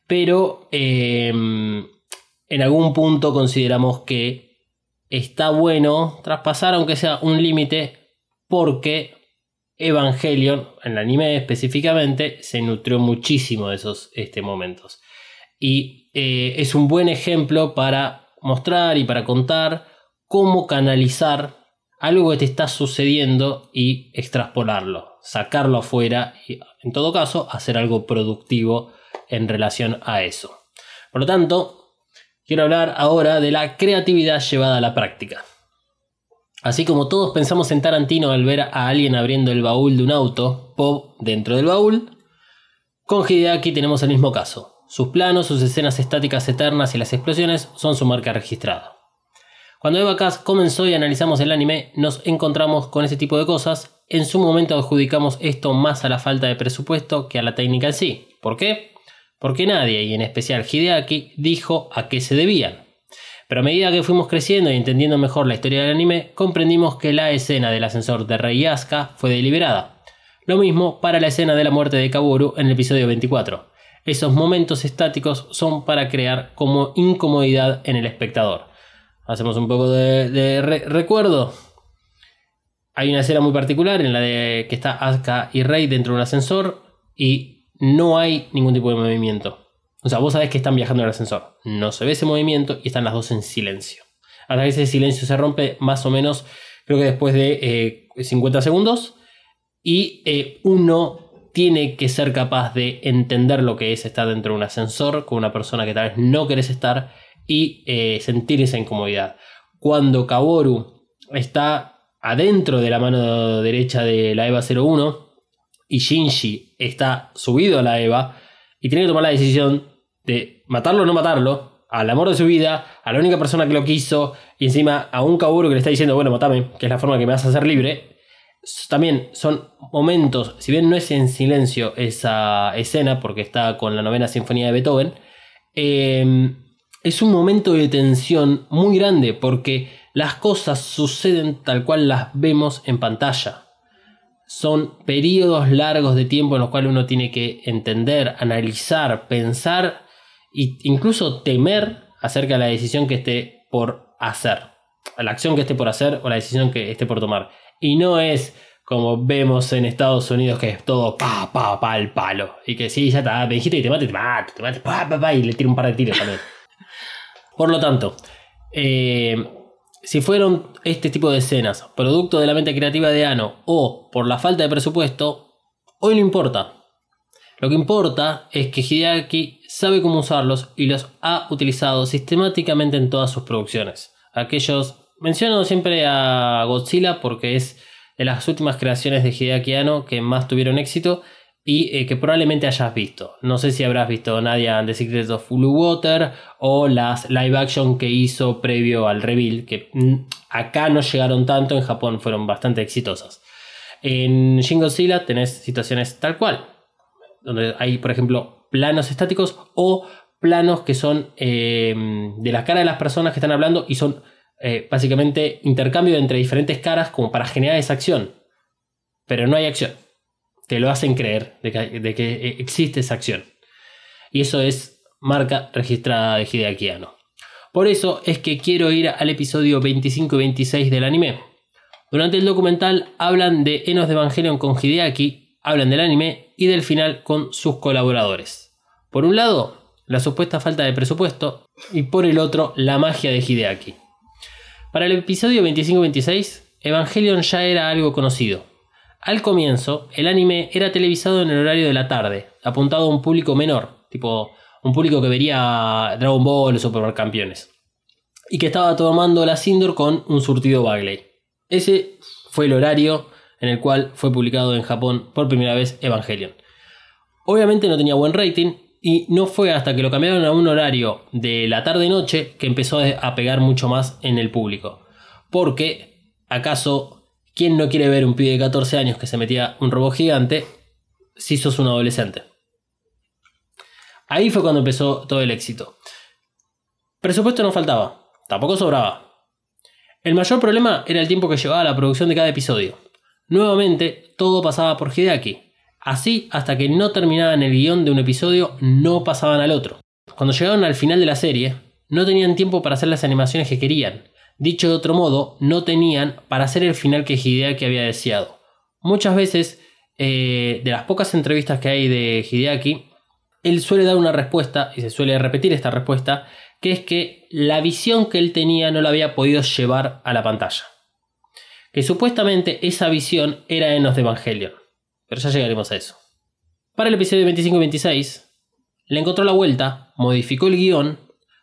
Pero eh, en algún punto consideramos que está bueno traspasar aunque sea un límite porque Evangelion, en el anime específicamente, se nutrió muchísimo de esos este, momentos. Y eh, es un buen ejemplo para mostrar y para contar cómo canalizar algo que te está sucediendo y extrapolarlo, sacarlo afuera y, en todo caso, hacer algo productivo en relación a eso. Por lo tanto, quiero hablar ahora de la creatividad llevada a la práctica. Así como todos pensamos en Tarantino al ver a alguien abriendo el baúl de un auto, pop dentro del baúl, con Hideaki tenemos el mismo caso. Sus planos, sus escenas estáticas eternas y las explosiones son su marca registrada. Cuando Eva Cass comenzó y analizamos el anime, nos encontramos con ese tipo de cosas. En su momento adjudicamos esto más a la falta de presupuesto que a la técnica en sí. ¿Por qué? Porque nadie, y en especial Hideaki, dijo a qué se debían. Pero a medida que fuimos creciendo y entendiendo mejor la historia del anime, comprendimos que la escena del ascensor de Rey Asuka fue deliberada. Lo mismo para la escena de la muerte de Kaworu en el episodio 24. Esos momentos estáticos son para crear como incomodidad en el espectador. Hacemos un poco de, de re- recuerdo. Hay una escena muy particular en la de que está Asuka y Rey dentro de un ascensor y no hay ningún tipo de movimiento. O sea, vos sabés que están viajando en el ascensor. No se ve ese movimiento y están las dos en silencio. Hasta que ese silencio se rompe más o menos, creo que después de eh, 50 segundos. Y eh, uno tiene que ser capaz de entender lo que es estar dentro de un ascensor con una persona que tal vez no querés estar y eh, sentir esa incomodidad. Cuando Kaboru está adentro de la mano derecha de la EVA 01 y Shinji está subido a la EVA y tiene que tomar la decisión de matarlo o no matarlo, al amor de su vida, a la única persona que lo quiso, y encima a un Kaworu que le está diciendo, bueno, matame, que es la forma que me vas a hacer libre. También son momentos, si bien no es en silencio esa escena, porque está con la novena sinfonía de Beethoven, eh, es un momento de tensión muy grande, porque las cosas suceden tal cual las vemos en pantalla. Son periodos largos de tiempo en los cuales uno tiene que entender, analizar, pensar e incluso temer acerca de la decisión que esté por hacer. La acción que esté por hacer o la decisión que esté por tomar. Y no es como vemos en Estados Unidos que es todo pa, pa, pa, al palo. Y que sí, ya está, me dijiste que te mate, te mato, te mato, pa, pa, pa, y le tiro un par de tiros también. Por lo tanto, eh, si fueron este tipo de escenas producto de la mente creativa de Ano o por la falta de presupuesto, hoy no importa. Lo que importa es que Hideaki sabe cómo usarlos y los ha utilizado sistemáticamente en todas sus producciones. Aquellos. Menciono siempre a Godzilla porque es de las últimas creaciones de Hideaki Anno que más tuvieron éxito y eh, que probablemente hayas visto. No sé si habrás visto Nadia the Secrets of Blue Water o las live action que hizo previo al reveal, que mm, acá no llegaron tanto, en Japón fueron bastante exitosas. En Shin Godzilla tenés situaciones tal cual, donde hay, por ejemplo, planos estáticos o planos que son eh, de la cara de las personas que están hablando y son eh, básicamente intercambio entre diferentes caras como para generar esa acción. Pero no hay acción. Te lo hacen creer de que, de que existe esa acción. Y eso es marca registrada de Hideaki Anno. Por eso es que quiero ir al episodio 25 y 26 del anime. Durante el documental hablan de Enos de Evangelion con Hideaki, hablan del anime y del final con sus colaboradores. Por un lado, la supuesta falta de presupuesto y por el otro, la magia de Hideaki. Para el episodio 25-26, Evangelion ya era algo conocido. Al comienzo, el anime era televisado en el horario de la tarde, apuntado a un público menor, tipo un público que vería Dragon Ball o Supercampeones, y que estaba tomando la Sindor con un surtido Bagley. Ese fue el horario en el cual fue publicado en Japón por primera vez Evangelion. Obviamente no tenía buen rating y no fue hasta que lo cambiaron a un horario de la tarde-noche que empezó a pegar mucho más en el público. Porque, ¿acaso quién no quiere ver un pibe de 14 años que se metía un robot gigante si sos un adolescente? Ahí fue cuando empezó todo el éxito. Presupuesto no faltaba, tampoco sobraba. El mayor problema era el tiempo que llevaba la producción de cada episodio. Nuevamente, todo pasaba por Hideaki, Así, hasta que no terminaban el guion de un episodio, no pasaban al otro. Cuando llegaron al final de la serie, no tenían tiempo para hacer las animaciones que querían. Dicho de otro modo, no tenían para hacer el final que Hideaki había deseado. Muchas veces, eh, de las pocas entrevistas que hay de Hideaki, él suele dar una respuesta, y se suele repetir esta respuesta, que es que la visión que él tenía no la había podido llevar a la pantalla. Que supuestamente esa visión era Enos de Evangelion. Pero ya llegaremos a eso. Para el episodio 25 y 26, le encontró la vuelta, modificó el guion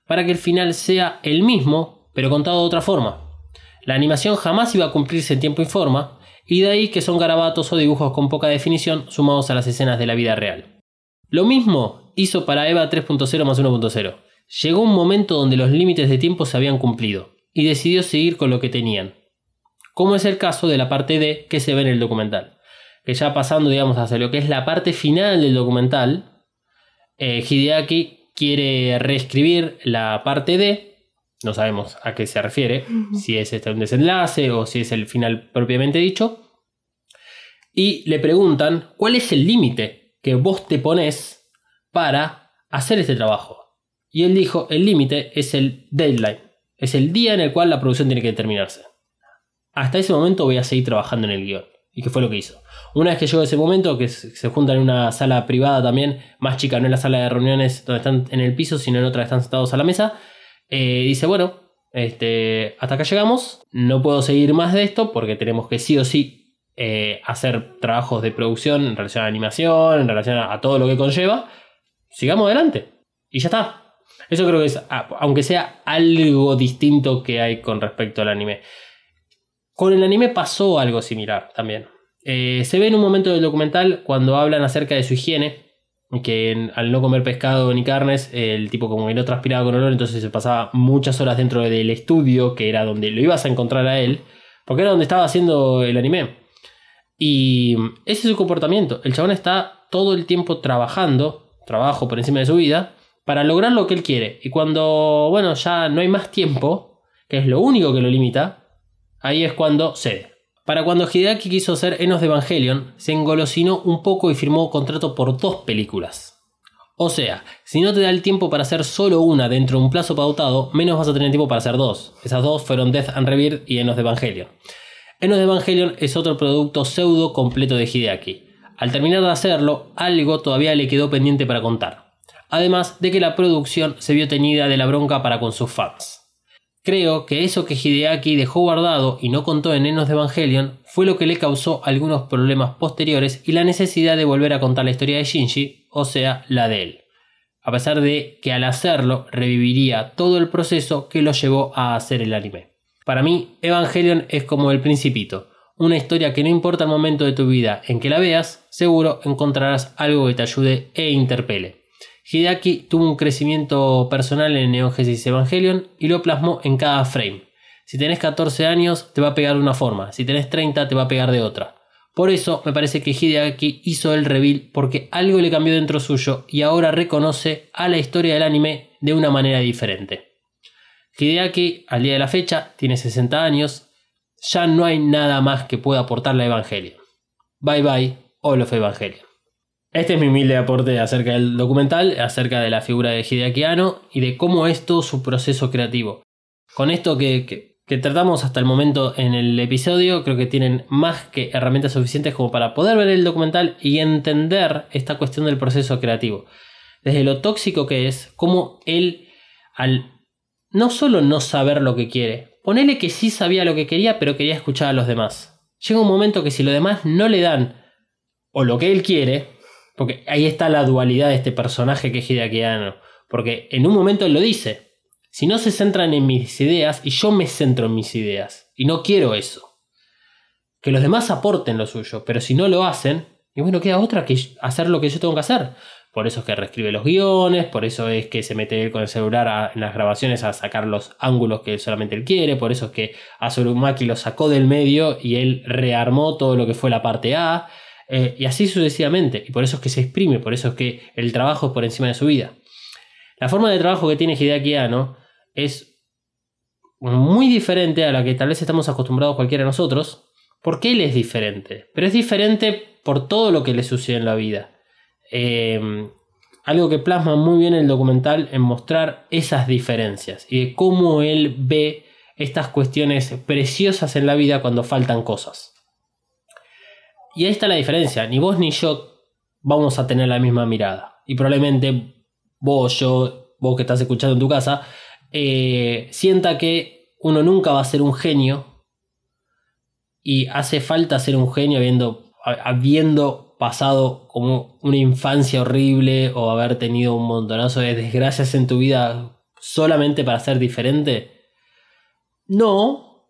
para que el final sea el mismo, pero contado de otra forma. La animación jamás iba a cumplirse en tiempo y forma, y de ahí que son garabatos o dibujos con poca definición sumados a las escenas de la vida real. Lo mismo hizo para EVA 3.0 más 1.0. Llegó un momento donde los límites de tiempo se habían cumplido, y decidió seguir con lo que tenían. Como es el caso de la parte D que se ve en el documental que ya pasando, digamos, hacia lo que es la parte final del documental, eh, Hideaki quiere reescribir la parte D, no sabemos a qué se refiere, si es este un desenlace o si es el final propiamente dicho, y le preguntan cuál es el límite que vos te pones para hacer este trabajo. Y él dijo, el límite es el deadline, es el día en el cual la producción tiene que terminarse. Hasta ese momento voy a seguir trabajando en el guion. ¿Y qué fue lo que hizo? Una vez que llegó ese momento, que se juntan en una sala privada también, más chica, no en la sala de reuniones donde están en el piso, sino en otra que están sentados a la mesa, eh, dice, bueno, este, hasta acá llegamos, no puedo seguir más de esto porque tenemos que sí o sí eh, hacer trabajos de producción en relación a animación, en relación a, todo lo que conlleva, sigamos adelante. Y ya está. Eso creo que es, aunque sea algo distinto que hay con respecto al anime. Con el anime pasó algo similar también. Eh, se ve en un momento del documental cuando hablan acerca de su higiene, que al no comer pescado ni carnes, el tipo como que no transpiraba con olor, entonces se pasaba muchas horas dentro del estudio, que era donde lo ibas a encontrar a él, porque era donde estaba haciendo el anime. Y ese es su comportamiento. El chabón está todo el tiempo trabajando, trabajo por encima de su vida, para lograr lo que él quiere. Y cuando, bueno, ya no hay más tiempo, que es lo único que lo limita, ahí es cuando cede. Para cuando Hideaki quiso ser Enos de Evangelion, se engolosinó un poco y firmó contrato por dos películas. O sea, si no te da el tiempo para hacer solo una dentro de un plazo pautado, menos vas a tener tiempo para hacer dos. Esas dos fueron Death and Rebirth y Enos de Evangelion. Enos de Evangelion es otro producto pseudo completo de Hideaki. Al terminar de hacerlo, algo todavía le quedó pendiente para contar. Además de que la producción se vio teñida de la bronca para con sus fans. Creo que eso que Hideaki dejó guardado y no contó en Enos de Evangelion fue lo que le causó algunos problemas posteriores y la necesidad de volver a contar la historia de Shinji, o sea, la de él. A pesar de que al hacerlo reviviría todo el proceso que lo llevó a hacer el anime. Para mí, Evangelion es como el principito, una historia que no importa el momento de tu vida en que la veas, seguro encontrarás algo que te ayude e interpele. Hideaki tuvo un crecimiento personal en Neon Genesis Evangelion y lo plasmó en cada frame. Si tenés 14 años te va a pegar de una forma, si tenés 30 te va a pegar de otra. Por eso me parece que Hideaki hizo el reveal porque algo le cambió dentro suyo y ahora reconoce a la historia del anime de una manera diferente. Hideaki, al día de la fecha, tiene 60 años, ya no hay nada más que pueda aportarle a Evangelion. Bye bye, All of Evangelion. Este es mi humilde aporte acerca del documental, acerca de la figura de Hideaki Anno y de cómo es todo su proceso creativo. Con esto que, que- que tratamos hasta el momento en el episodio, creo que tienen más que herramientas suficientes como para poder ver el documental y entender esta cuestión del proceso creativo. Desde lo tóxico que es, cómo él, al no solo no saber lo que quiere, ponele que sí sabía lo que quería, pero quería escuchar a los demás. Llega un momento que si los demás no le dan o lo que él quiere, porque ahí está la dualidad de este personaje que es Hideaki porque en un momento él lo dice, si no se centran en mis ideas y yo me centro en mis ideas, y no quiero eso. Que los demás aporten lo suyo, pero si no lo hacen, y bueno, queda otra que hacer lo que yo tengo que hacer. Por eso es que reescribe los guiones, por eso es que se mete él con el celular en las grabaciones a sacar los ángulos que solamente él quiere, por eso es que a Surumaki lo sacó del medio y él rearmó todo lo que fue la parte A, eh, y así sucesivamente. Y por eso es que se exprime, por eso es que el trabajo es por encima de su vida. La forma de trabajo que tiene Hideaki Anno es muy diferente a la que tal vez estamos acostumbrados cualquiera de nosotros, porque él es diferente, pero es diferente por todo lo que le sucede en la vida. Eh, algo que plasma muy bien el documental en mostrar esas diferencias y de cómo él ve estas cuestiones preciosas en la vida cuando faltan cosas. Y ahí está la diferencia, ni vos ni yo vamos a tener la misma mirada. Y probablemente vos, yo, vos que estás escuchando en tu casa, eh, sienta que uno nunca va a ser un genio y hace falta ser un genio habiendo, habiendo pasado como una infancia horrible o haber tenido un montonazo de desgracias en tu vida solamente para ser diferente. No,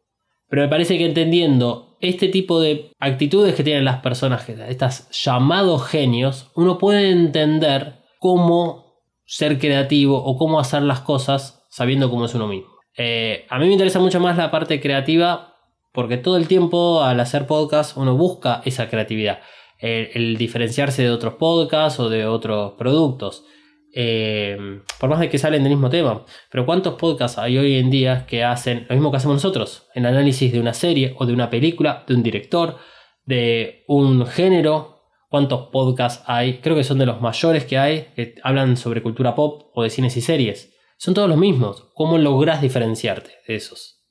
pero me parece que entendiendo este tipo de actitudes que tienen las personas, estas llamados genios, uno puede entender cómo ser creativo o cómo hacer las cosas sabiendo cómo es uno mismo. Eh, a mí me interesa mucho más la parte creativa porque todo el tiempo al hacer podcast uno busca esa creatividad, el diferenciarse de otros podcasts o de otros productos. Eh, por más de que salen del mismo tema, pero ¿cuántos podcasts hay hoy en día que hacen lo mismo que hacemos nosotros? El análisis de una serie o de una película, de un director, de un género. ¿Cuántos podcasts hay? Creo que son de los mayores que hay, que hablan sobre cultura pop o de cines y series. Son todos los mismos. ¿Cómo logras diferenciarte de esos?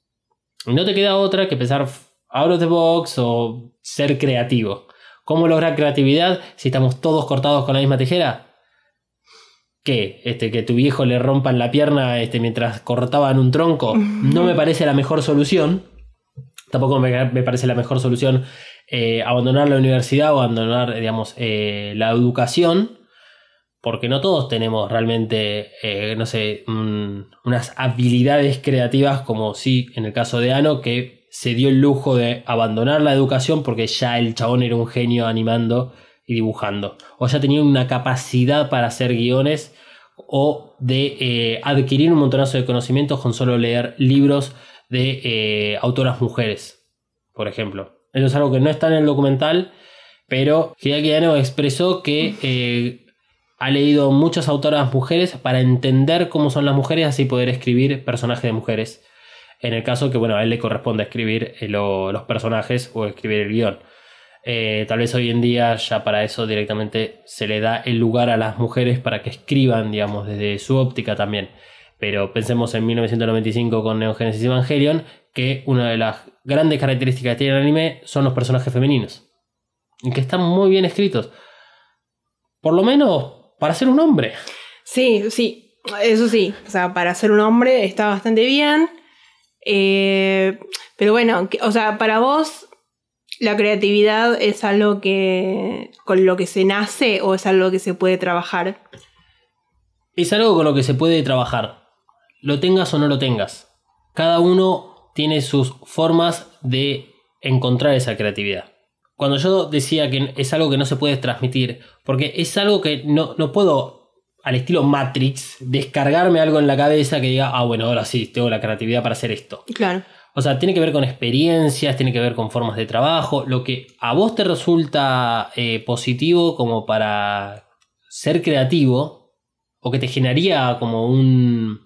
No te queda otra que empezar out of the box o ser creativo. ¿Cómo lograr creatividad si estamos todos cortados con la misma tijera? ¿Qué? Este, que tu viejo le rompan la pierna este, mientras cortaban un tronco. No me parece la mejor solución. Tampoco me, me parece la mejor solución eh, abandonar la universidad o abandonar, digamos, eh, la educación. Porque no todos tenemos realmente, eh, no sé, un- unas habilidades creativas como sí en el caso de Ano, que se dio el lujo de abandonar la educación porque ya el chabón era un genio animando y dibujando. O ya tenía una capacidad para hacer guiones o de eh, adquirir un montonazo de conocimientos con solo leer libros de eh, autoras mujeres, por ejemplo. Eso es algo que no está en el documental, pero Hideaki Anno expresó que eh, ha leído muchas autoras mujeres para entender cómo son las mujeres, así poder escribir personajes de mujeres. En el caso que, bueno, a él le corresponde escribir lo- los personajes o escribir el guion. Eh, tal vez hoy en día ya para eso directamente se le da el lugar a las mujeres para que escriban, digamos, desde su óptica también. Pero pensemos en 1995 con Neon Genesis Evangelion, que una de las grandes características que tiene el anime son los personajes femeninos. Y que están muy bien escritos. Por lo menos para ser un hombre. Sí, sí, eso sí. O sea, para ser un hombre está bastante bien. Eh, pero bueno, o sea, para vos, ¿la creatividad es algo que con lo que se nace o es algo que se puede trabajar? Es algo con lo que se puede trabajar. Lo tengas o no lo tengas. Cada uno tiene sus formas de encontrar esa creatividad. Cuando yo decía que es algo que no se puede transmitir, porque es algo que no, no puedo, al estilo Matrix, descargarme algo en la cabeza que diga, ah, bueno, ahora sí, tengo la creatividad para hacer esto. Claro. O sea, tiene que ver con experiencias, tiene que ver con formas de trabajo. Lo que a vos te resulta eh, positivo como para ser creativo, o que te generaría como un,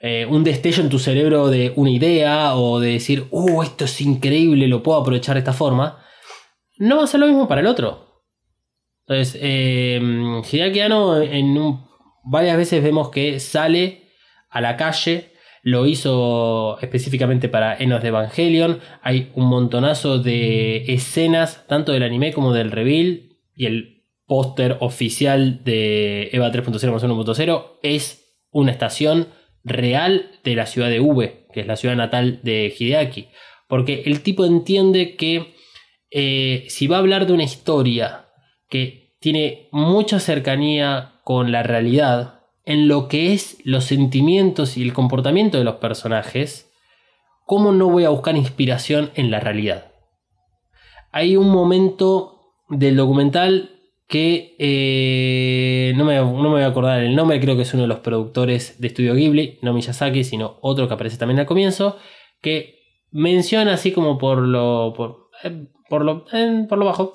eh, un destello en tu cerebro de una idea, o de decir, oh, esto es increíble, lo puedo aprovechar de esta forma, no va a ser lo mismo para el otro. Entonces, eh, en varias veces vemos que sale a la calle lo hizo específicamente para Enos de Evangelion. Hay un montonazo de escenas, tanto del anime como del reveal. Y el póster oficial de EVA 3.0 más 1.0 es una estación real de la ciudad de Ube, que es la ciudad natal de Hideaki. Porque el tipo entiende que eh, si va a hablar de una historia que tiene mucha cercanía con la realidad, en lo que es los sentimientos y el comportamiento de los personajes, ¿cómo no voy a buscar inspiración en la realidad? Hay un momento del documental que eh, no, me, no me voy a acordar el nombre, creo que es uno de los productores de Estudio Ghibli, no Miyazaki, sino otro que aparece también al comienzo, que menciona así como por lo, por, eh, por lo, eh, por lo bajo,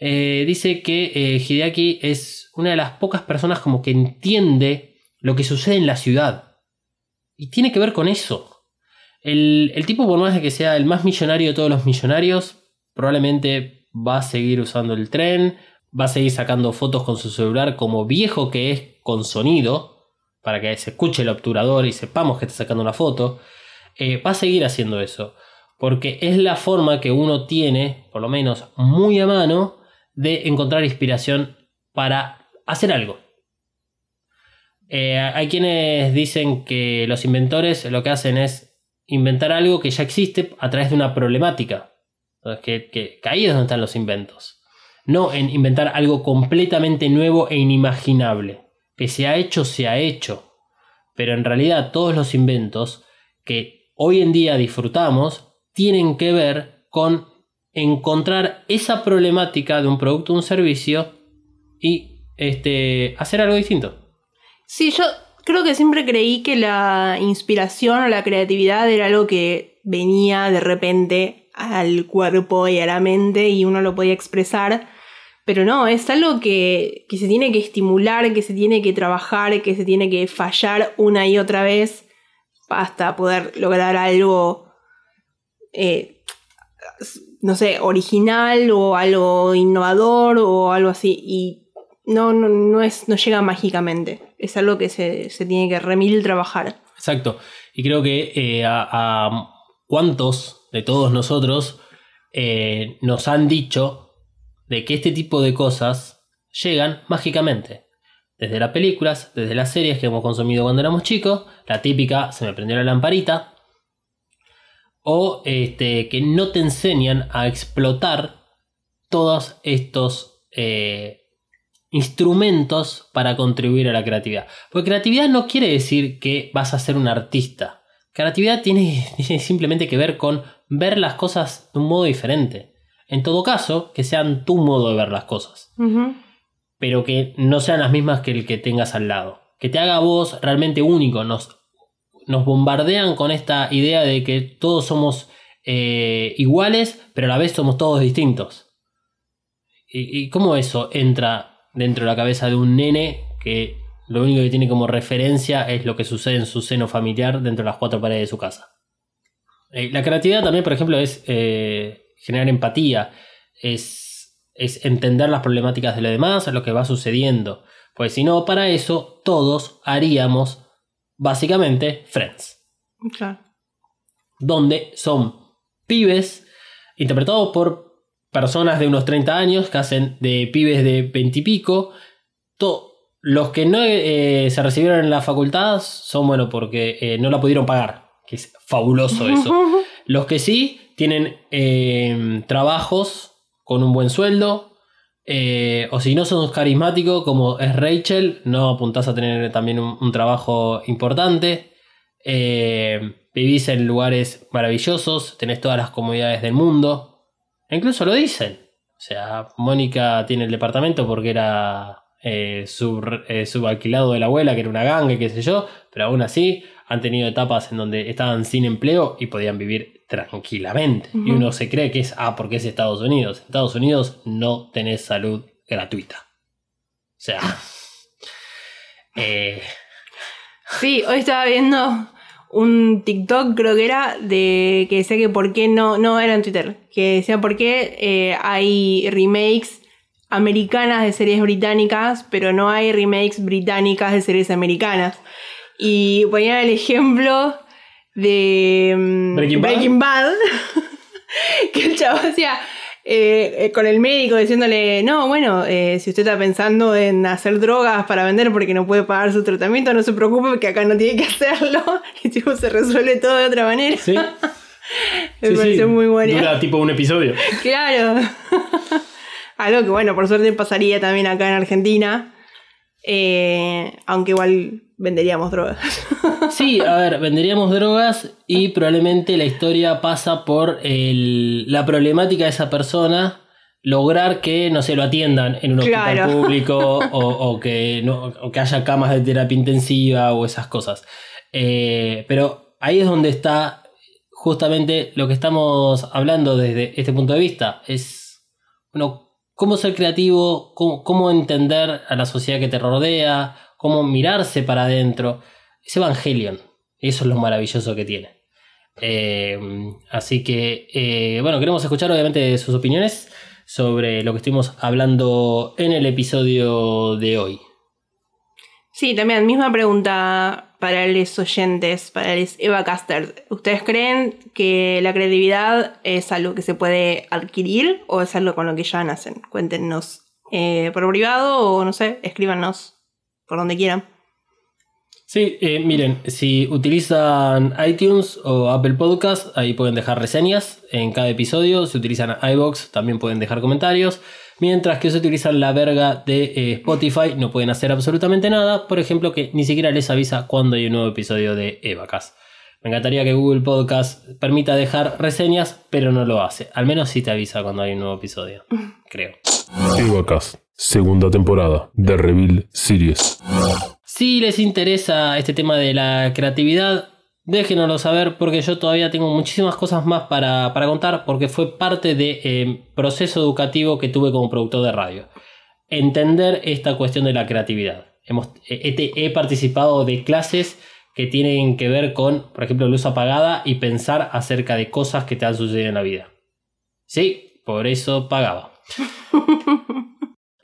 dice que Hideaki es una de las pocas personas como que entiende lo que sucede en la ciudad. Y tiene que ver con eso. El, tipo, por más de que sea el más millonario de todos los millonarios, probablemente va a seguir usando el tren, va a seguir sacando fotos con su celular como viejo que es con sonido, para que se escuche el obturador y sepamos que está sacando una foto. Eh, va a seguir haciendo eso. Porque es la forma que uno tiene, por lo menos muy a mano, de encontrar inspiración para hacer algo. Eh, hay quienes dicen que los inventores lo que hacen es inventar algo que ya existe a través de una problemática. Entonces, que, que- que ahí es donde están los inventos. No en inventar algo completamente nuevo e inimaginable. Que se ha hecho, se ha hecho. Pero en realidad todos los inventos que hoy en día disfrutamos tienen que ver con encontrar esa problemática de un producto o un servicio y este, hacer algo distinto. Sí, yo creo que siempre creí que la inspiración o la creatividad era algo que venía de repente al cuerpo y a la mente y uno lo podía expresar. Pero no, es algo que, que se tiene que estimular, que se tiene que trabajar, que se tiene que fallar una y otra vez hasta poder lograr algo, eh, no sé, original o algo innovador o algo así. Y no, no, no, es, no llega mágicamente. Es algo que se, se tiene que remil trabajar. Exacto. Y creo que eh, a, a cuántos de todos nosotros eh, nos han dicho de que este tipo de cosas llegan mágicamente. Desde las películas, desde las series que hemos consumido cuando éramos chicos, la típica se me prendió la lamparita, o este, que no te enseñan a explotar todos estos eh, instrumentos para contribuir a la creatividad. Porque creatividad no quiere decir que vas a ser un artista. Creatividad tiene, tiene simplemente que ver con ver las cosas de un modo diferente. En todo caso, que sean tu modo de ver las cosas. Pero que no sean las mismas que el que tengas al lado. Que te haga vos realmente único. Nos, nos bombardean con esta idea de que todos somos eh, iguales, pero a la vez somos todos distintos. ¿Y, y cómo eso entra dentro de la cabeza de un nene que lo único que tiene como referencia es lo que sucede en su seno familiar dentro de las cuatro paredes de su casa? Eh, la creatividad también, por ejemplo, es eh, generar empatía, es, es entender las problemáticas de los demás, lo que va sucediendo. Pues si no, para eso todos haríamos básicamente Friends Claro. donde son pibes interpretados por personas de unos 30 años que hacen de pibes de 20 y pico. To- los que no eh, se recibieron en la facultad son, bueno, porque eh, no la pudieron pagar, que es fabuloso eso. Los que sí tienen eh, trabajos con un buen sueldo. o si no son carismáticos como es Rachel, no apuntás a tener también un, un trabajo importante. Vivís en lugares maravillosos, tenés todas las comodidades del mundo. E incluso lo dicen. O sea, Mónica tiene el departamento porque era eh, sub- eh, subalquilado de la abuela, que era una ganga, qué sé yo. Pero aún así han tenido etapas en donde estaban sin empleo y podían vivir tranquilamente. Y uno se cree que es, ah, porque es Estados Unidos. En Estados Unidos no tenés salud gratuita. O sea... eh, Sí, hoy estaba viendo un TikTok, creo que era, de que decía que por qué no, no era en Twitter, que decía por qué eh, hay remakes americanas de series británicas, pero no hay remakes británicas de series americanas. Y ponía el ejemplo de mm, Breaking Bad. Bad, que el chavo decía, eh, eh, con el médico diciéndole, no, bueno, eh, si usted está pensando en hacer drogas para vender porque no puede pagar su tratamiento, no se preocupe porque acá no tiene que hacerlo. Y tipo, se resuelve todo de otra manera. ¿sí? Me Sí, pareció sí. muy bueno. Dura tipo un episodio. Claro. Algo que bueno, por suerte pasaría también acá en Argentina. Aunque igual venderíamos drogas. Sí, a ver, venderíamos drogas y probablemente la historia pasa por el- la problemática de esa persona, lograr que, no se lo atiendan en un hospital Claro. público o, o que no, o que haya camas de terapia intensiva o esas cosas. Eh, pero ahí es donde está justamente lo que estamos hablando desde este punto de vista. Es, bueno, cómo ser creativo, cómo, cómo entender a la sociedad que te rodea, cómo mirarse para adentro. Es Evangelion. Eso es lo maravilloso que tiene. Eh, así que, eh, bueno, queremos escuchar obviamente sus opiniones sobre lo que estuvimos hablando en el episodio de hoy. Sí, también, misma pregunta para los oyentes, para los Evacasters. ¿Ustedes creen que la creatividad es algo que se puede adquirir o es algo con lo que ya nacen? Cuéntenos eh, por privado o no sé, escríbanos por donde quieran. Sí, eh, miren, si utilizan iTunes o Apple Podcast, ahí pueden dejar reseñas en cada episodio. Si utilizan iBox, también pueden dejar comentarios. Mientras que si utilizan la verga de eh, Spotify, no pueden hacer absolutamente nada. Por ejemplo, que ni siquiera les avisa cuando hay un nuevo episodio de Evacas. Me encantaría que Google Podcast permita dejar reseñas, pero no lo hace. Al menos sí te avisa cuando hay un nuevo episodio, creo. Evacast, segunda temporada de Reveal Series. Si les interesa este tema de la creatividad, déjenoslo saber porque yo todavía tengo muchísimas cosas más para, para contar porque fue parte del proceso educativo que tuve como productor de radio. Entender esta cuestión de la creatividad. Hemos, he, he- he participado de clases que tienen que ver con, por ejemplo, luz apagada y pensar acerca de cosas que te han sucedido en la vida. Sí, por eso pagaba.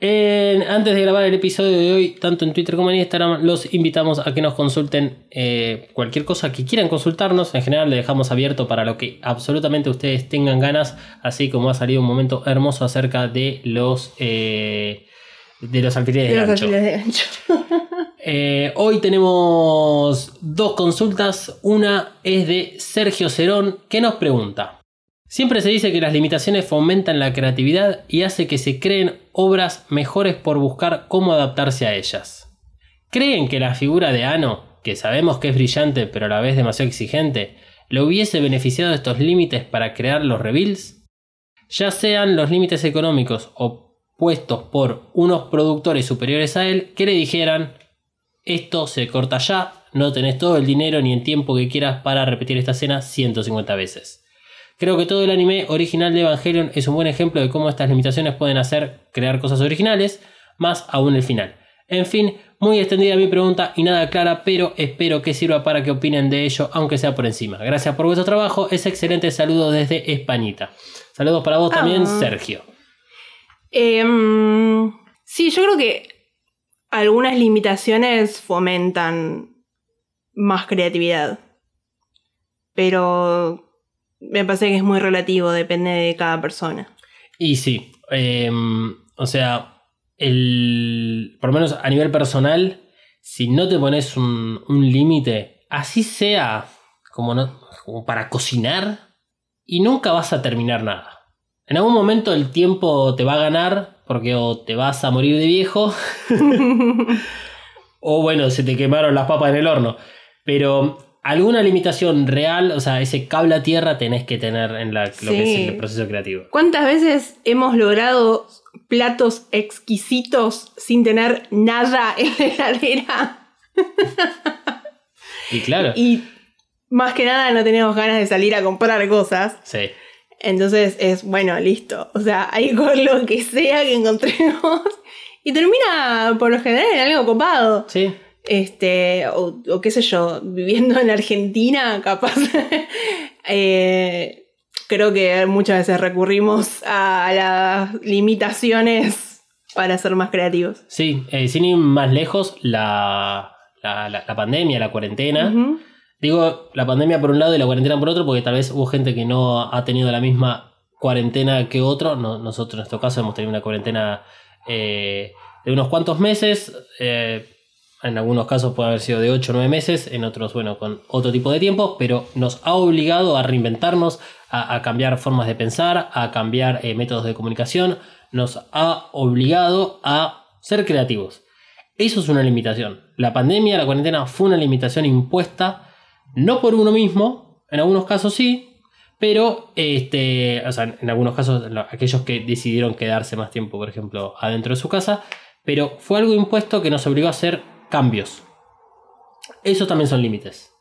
Antes de grabar el episodio de hoy, tanto en Twitter como en Instagram, los invitamos a que nos consulten eh, cualquier cosa que quieran consultarnos. En general, le dejamos abierto para lo que absolutamente ustedes tengan ganas, así como ha salido un momento hermoso acerca de los. eh, de los alfileres de, De los gancho. alfileres de gancho. Eh, hoy tenemos dos consultas. Una es de Sergio Cerón que nos pregunta. Siempre se dice que las limitaciones fomentan la creatividad y hace que se creen obras mejores por buscar cómo adaptarse a ellas. ¿Creen que la figura de Ano, que sabemos que es brillante pero a la vez demasiado exigente, le hubiese beneficiado de estos límites para crear los reveals? Ya sean los límites económicos o puestos por unos productores superiores a él que le dijeran esto se corta ya, no tenés todo el dinero ni el tiempo que quieras para repetir esta escena 150 veces. Creo que todo el anime original de Evangelion es un buen ejemplo de cómo estas limitaciones pueden hacer crear cosas originales, más aún el final. En fin, muy extendida mi pregunta y nada clara, pero espero que sirva para que opinen de ello, aunque sea por encima. Gracias por vuestro trabajo, es excelente saludo desde Españita. Saludos para vos también, Ah. Sergio. Em, sí, yo creo que algunas limitaciones fomentan más creatividad. Pero me parece que es muy relativo, depende de cada persona. Y sí, em, o sea, el, por lo menos a nivel personal, si no te pones un, un límite, así sea como, no, como para cocinar, y nunca vas a terminar nada. En algún momento el tiempo te va a ganar porque o te vas a morir de viejo o bueno, se te quemaron las papas en el horno. Pero alguna limitación real, o sea, ese cable a tierra tenés que tener en la- lo que es el proceso creativo. ¿Cuántas veces hemos logrado platos exquisitos sin tener nada en la heladera? Y claro, Y más que nada no tenemos ganas de salir a comprar cosas. sí. Entonces es, bueno, listo. O sea, hay con lo que sea que encontremos. Y termina por lo general en algo copado. Sí, Este, o, o qué sé yo, viviendo en Argentina, capaz. eh, creo que muchas veces recurrimos a las limitaciones para ser más creativos. sí. eh, sin ir más lejos, la, la, la- la pandemia, la cuarentena. Digo la pandemia por un lado y la cuarentena por otro, porque tal vez hubo gente que no ha tenido la misma cuarentena que otro. No- nosotros en nuestro caso hemos tenido una cuarentena eh, de unos cuantos meses. eh, en algunos casos puede haber sido de 8 o 9 meses, en otros, bueno, con otro tipo de tiempo, pero nos ha obligado a reinventarnos, a, cambiar formas de pensar, a cambiar eh, métodos de comunicación, nos ha obligado a ser creativos. Eso es una limitación. La pandemia, la cuarentena fue una limitación impuesta no por uno mismo, en algunos casos sí, pero este, o sea, en algunos casos lo- aquellos que decidieron quedarse más tiempo, por ejemplo, adentro de su casa, pero fue algo impuesto que nos obligó a hacer cambios. Esos también son límites.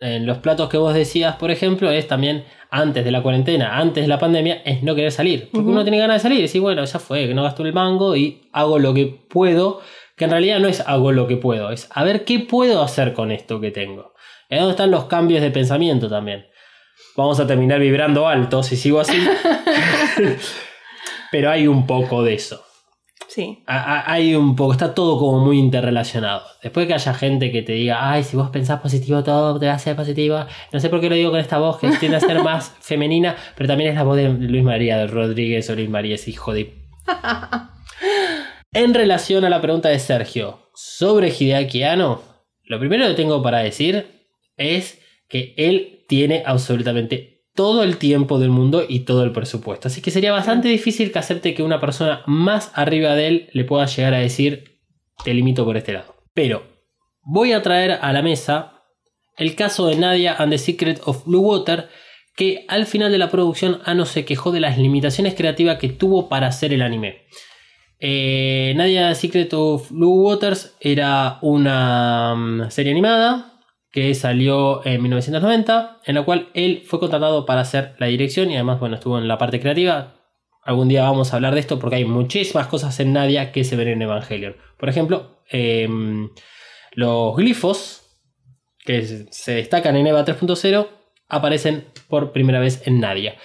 En los platos que vos decías, por ejemplo, es también antes de la cuarentena, antes de la pandemia, es no querer salir. Porque uno tiene ganas de salir y decir, bueno, ya fue, que no gasto el mango y hago lo que puedo, que en realidad no es hago lo que puedo, es a ver qué puedo hacer con esto que tengo. Es donde están los cambios de pensamiento también. Vamos a terminar vibrando alto si sigo así. Pero hay un poco de eso. Sí. A- a- Hay un poco, está todo como muy interrelacionado. Después que haya gente que te diga, ay, si vos pensás positivo, todo te va a ser positivo. No sé por qué lo digo con esta voz que tiende a ser más femenina, pero también es la voz de Luis María Rodríguez o Luis María es hijo de. en relación a la pregunta de Sergio sobre Hideaki Anno, lo primero que tengo para decir es que él tiene absolutamente todo el tiempo del mundo y todo el presupuesto. Así que sería bastante difícil que acepte que una persona más arriba de él le pueda llegar a decir te limito por este lado. Pero voy a traer a la mesa el caso de Nadia and the Secret of Blue Water, que al final de la producción Ano se quejó de las limitaciones creativas que tuvo para hacer el anime. Eh, Nadia Secret of Blue Waters era una mm, serie animada que salió en 1990, en la cual él fue contratado para hacer la dirección y además bueno, estuvo en la parte creativa. Algún día vamos a hablar de esto porque hay muchísimas cosas en Nadia que se ven en Evangelion. Por ejemplo, em, los glifos que se destacan en EVA 3.0 aparecen por primera vez en Nadia.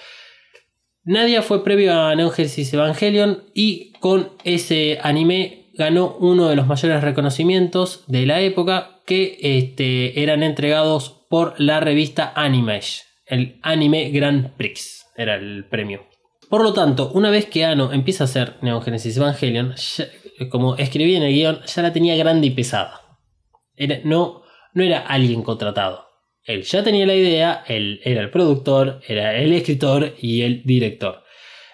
Nadia fue previo a Neon Evangelion y con ese anime ganó uno de los mayores reconocimientos de la época que este, eran entregados por la revista Animage, el Anime Grand Prix era el premio. Por lo tanto, una vez que Ano empieza a hacer Neon Genesis Evangelion, como escribí en el guion, ya la tenía grande y pesada. No, no era alguien contratado. Él ya tenía la idea, él era el productor, era el escritor y el director.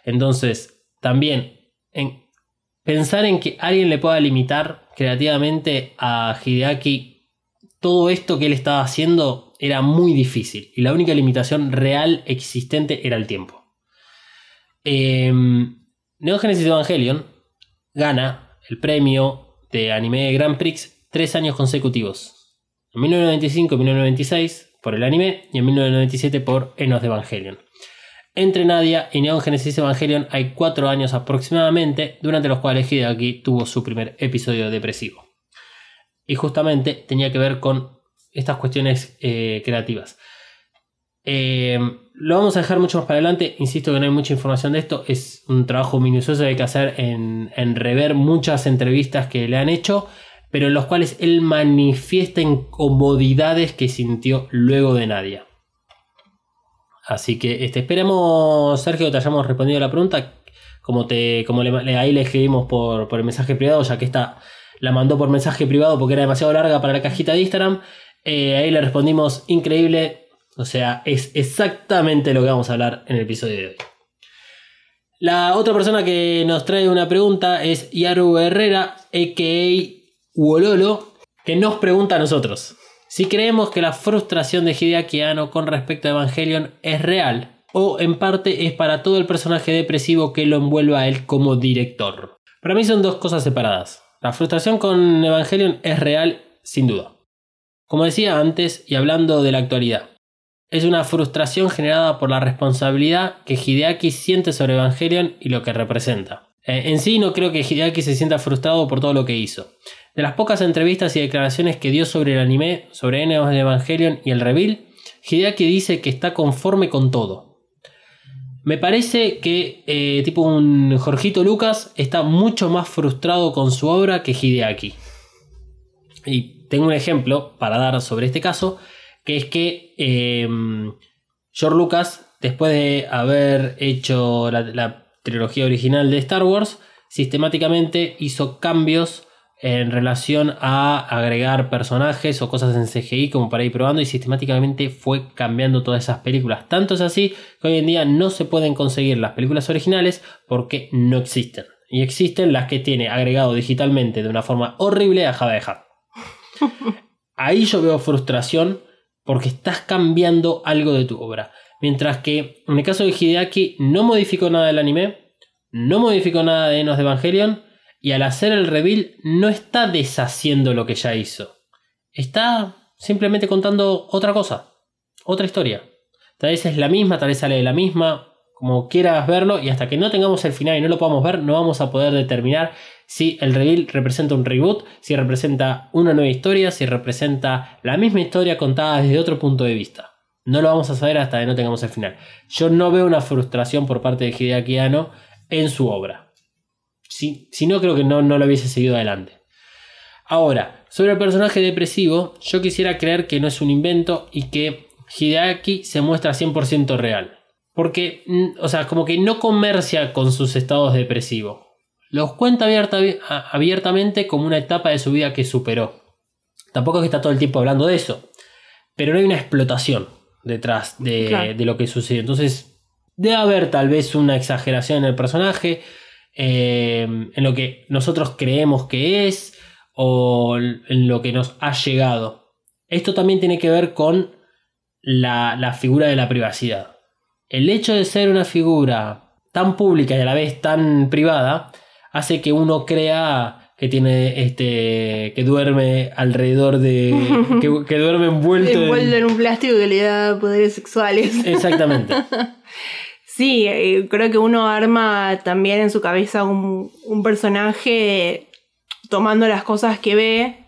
Entonces, también en pensar en que alguien le pueda limitar creativamente a Hideaki todo esto que él estaba haciendo era muy difícil y la única limitación real existente era el tiempo. Eh, Neon Genesis Evangelion gana el premio de anime Grand Prix tres años consecutivos. En 1995 y 1996 por el anime y en 1997 por Enos de Evangelion. Entre Nadia y Neon Genesis Evangelion hay cuatro años aproximadamente, durante los cuales Hideaki tuvo su primer episodio depresivo. Y justamente tenía que ver con estas cuestiones eh, creativas. Eh, lo vamos a dejar mucho más para adelante. Insisto que no hay mucha información de esto. Es un trabajo minucioso que hay que hacer en, en rever muchas entrevistas que le han hecho, pero en los cuales él manifiesta incomodidades que sintió luego de Nadia. Así que este, esperemos, Sergio, que te hayamos respondido la pregunta. Como, te, como le- ahí le escribimos por, por el mensaje privado, ya que esta la mandó por mensaje privado porque era demasiado larga para la cajita de Instagram. Eh, ahí le respondimos increíble. O sea, es exactamente lo que vamos a hablar en el episodio de hoy. La otra persona que nos trae una pregunta es Yaru Herrera, a.k.a. Wololo, que nos pregunta a nosotros si creemos que la frustración de Hideaki Anno con respecto a Evangelion es real o en parte es para todo el personaje depresivo que lo envuelve a él como director. Para mí son dos cosas separadas. La frustración con Evangelion es real, sin duda. Como decía antes, y hablando de la actualidad, es una frustración generada por la responsabilidad que Hideaki siente sobre Evangelion y lo que representa. Eh, en sí no creo que Hideaki se sienta frustrado por todo lo que hizo. De las pocas entrevistas y declaraciones que dio sobre el anime, sobre Eneos de Evangelion y el reveal, Hideaki dice que está conforme con todo. Me parece que eh, tipo un Jorgito Lucas está mucho más frustrado con su obra que Hideaki. Y tengo un ejemplo para dar sobre este caso, que es que eh, George Lucas, después de haber hecho la trilogía original de Star Wars, sistemáticamente hizo cambios en relación a agregar personajes o cosas en CGI como para ir probando y sistemáticamente fue cambiando todas esas películas. Tanto es así que hoy en día no se pueden conseguir las películas originales porque no existen. Y existen las que tiene agregado digitalmente de una forma horrible a Java de Hat. Ahí yo veo frustración porque estás cambiando algo de tu obra. Mientras que en el caso de Hideaki no modificó nada del anime, no modificó nada de Enos de Evangelion y al hacer el reveal no está deshaciendo lo que ya hizo. Está simplemente contando otra cosa, otra historia. Tal vez es la misma, tal vez sale de la misma, como quieras verlo y hasta que no tengamos el final y no lo podamos ver no vamos a poder determinar si el reveal representa un reboot, si representa una nueva historia, si representa la misma historia contada desde otro punto de vista. No lo vamos a saber hasta que no tengamos el final. Yo no veo una frustración por parte de Hideaki Anno en su obra. Si, si no, creo que no, no lo hubiese seguido adelante. Ahora, sobre el personaje depresivo, yo quisiera creer que no es un invento y que Hideaki se muestra 100% real. Porque, mm, o sea, como que no comercia con sus estados depresivos. Los cuenta abierta- abiertamente como una etapa de su vida que superó. Tampoco es que está todo el tiempo hablando de eso. Pero no hay una explotación detrás de, Claro. de lo que sucede. Entonces, debe haber tal vez una exageración en el personaje. Eh, en lo que nosotros creemos que es. O en lo que nos ha llegado. Esto también tiene que ver con la, la figura de la privacidad. El hecho de ser una figura tan pública y a la vez tan privada hace que uno crea que tiene este que duerme alrededor de que, que duerme envuelto en- Envuelto en un plástico que le da poderes sexuales. exactamente Sí, eh, creo que uno arma también en su cabeza un, personaje tomando las cosas que ve.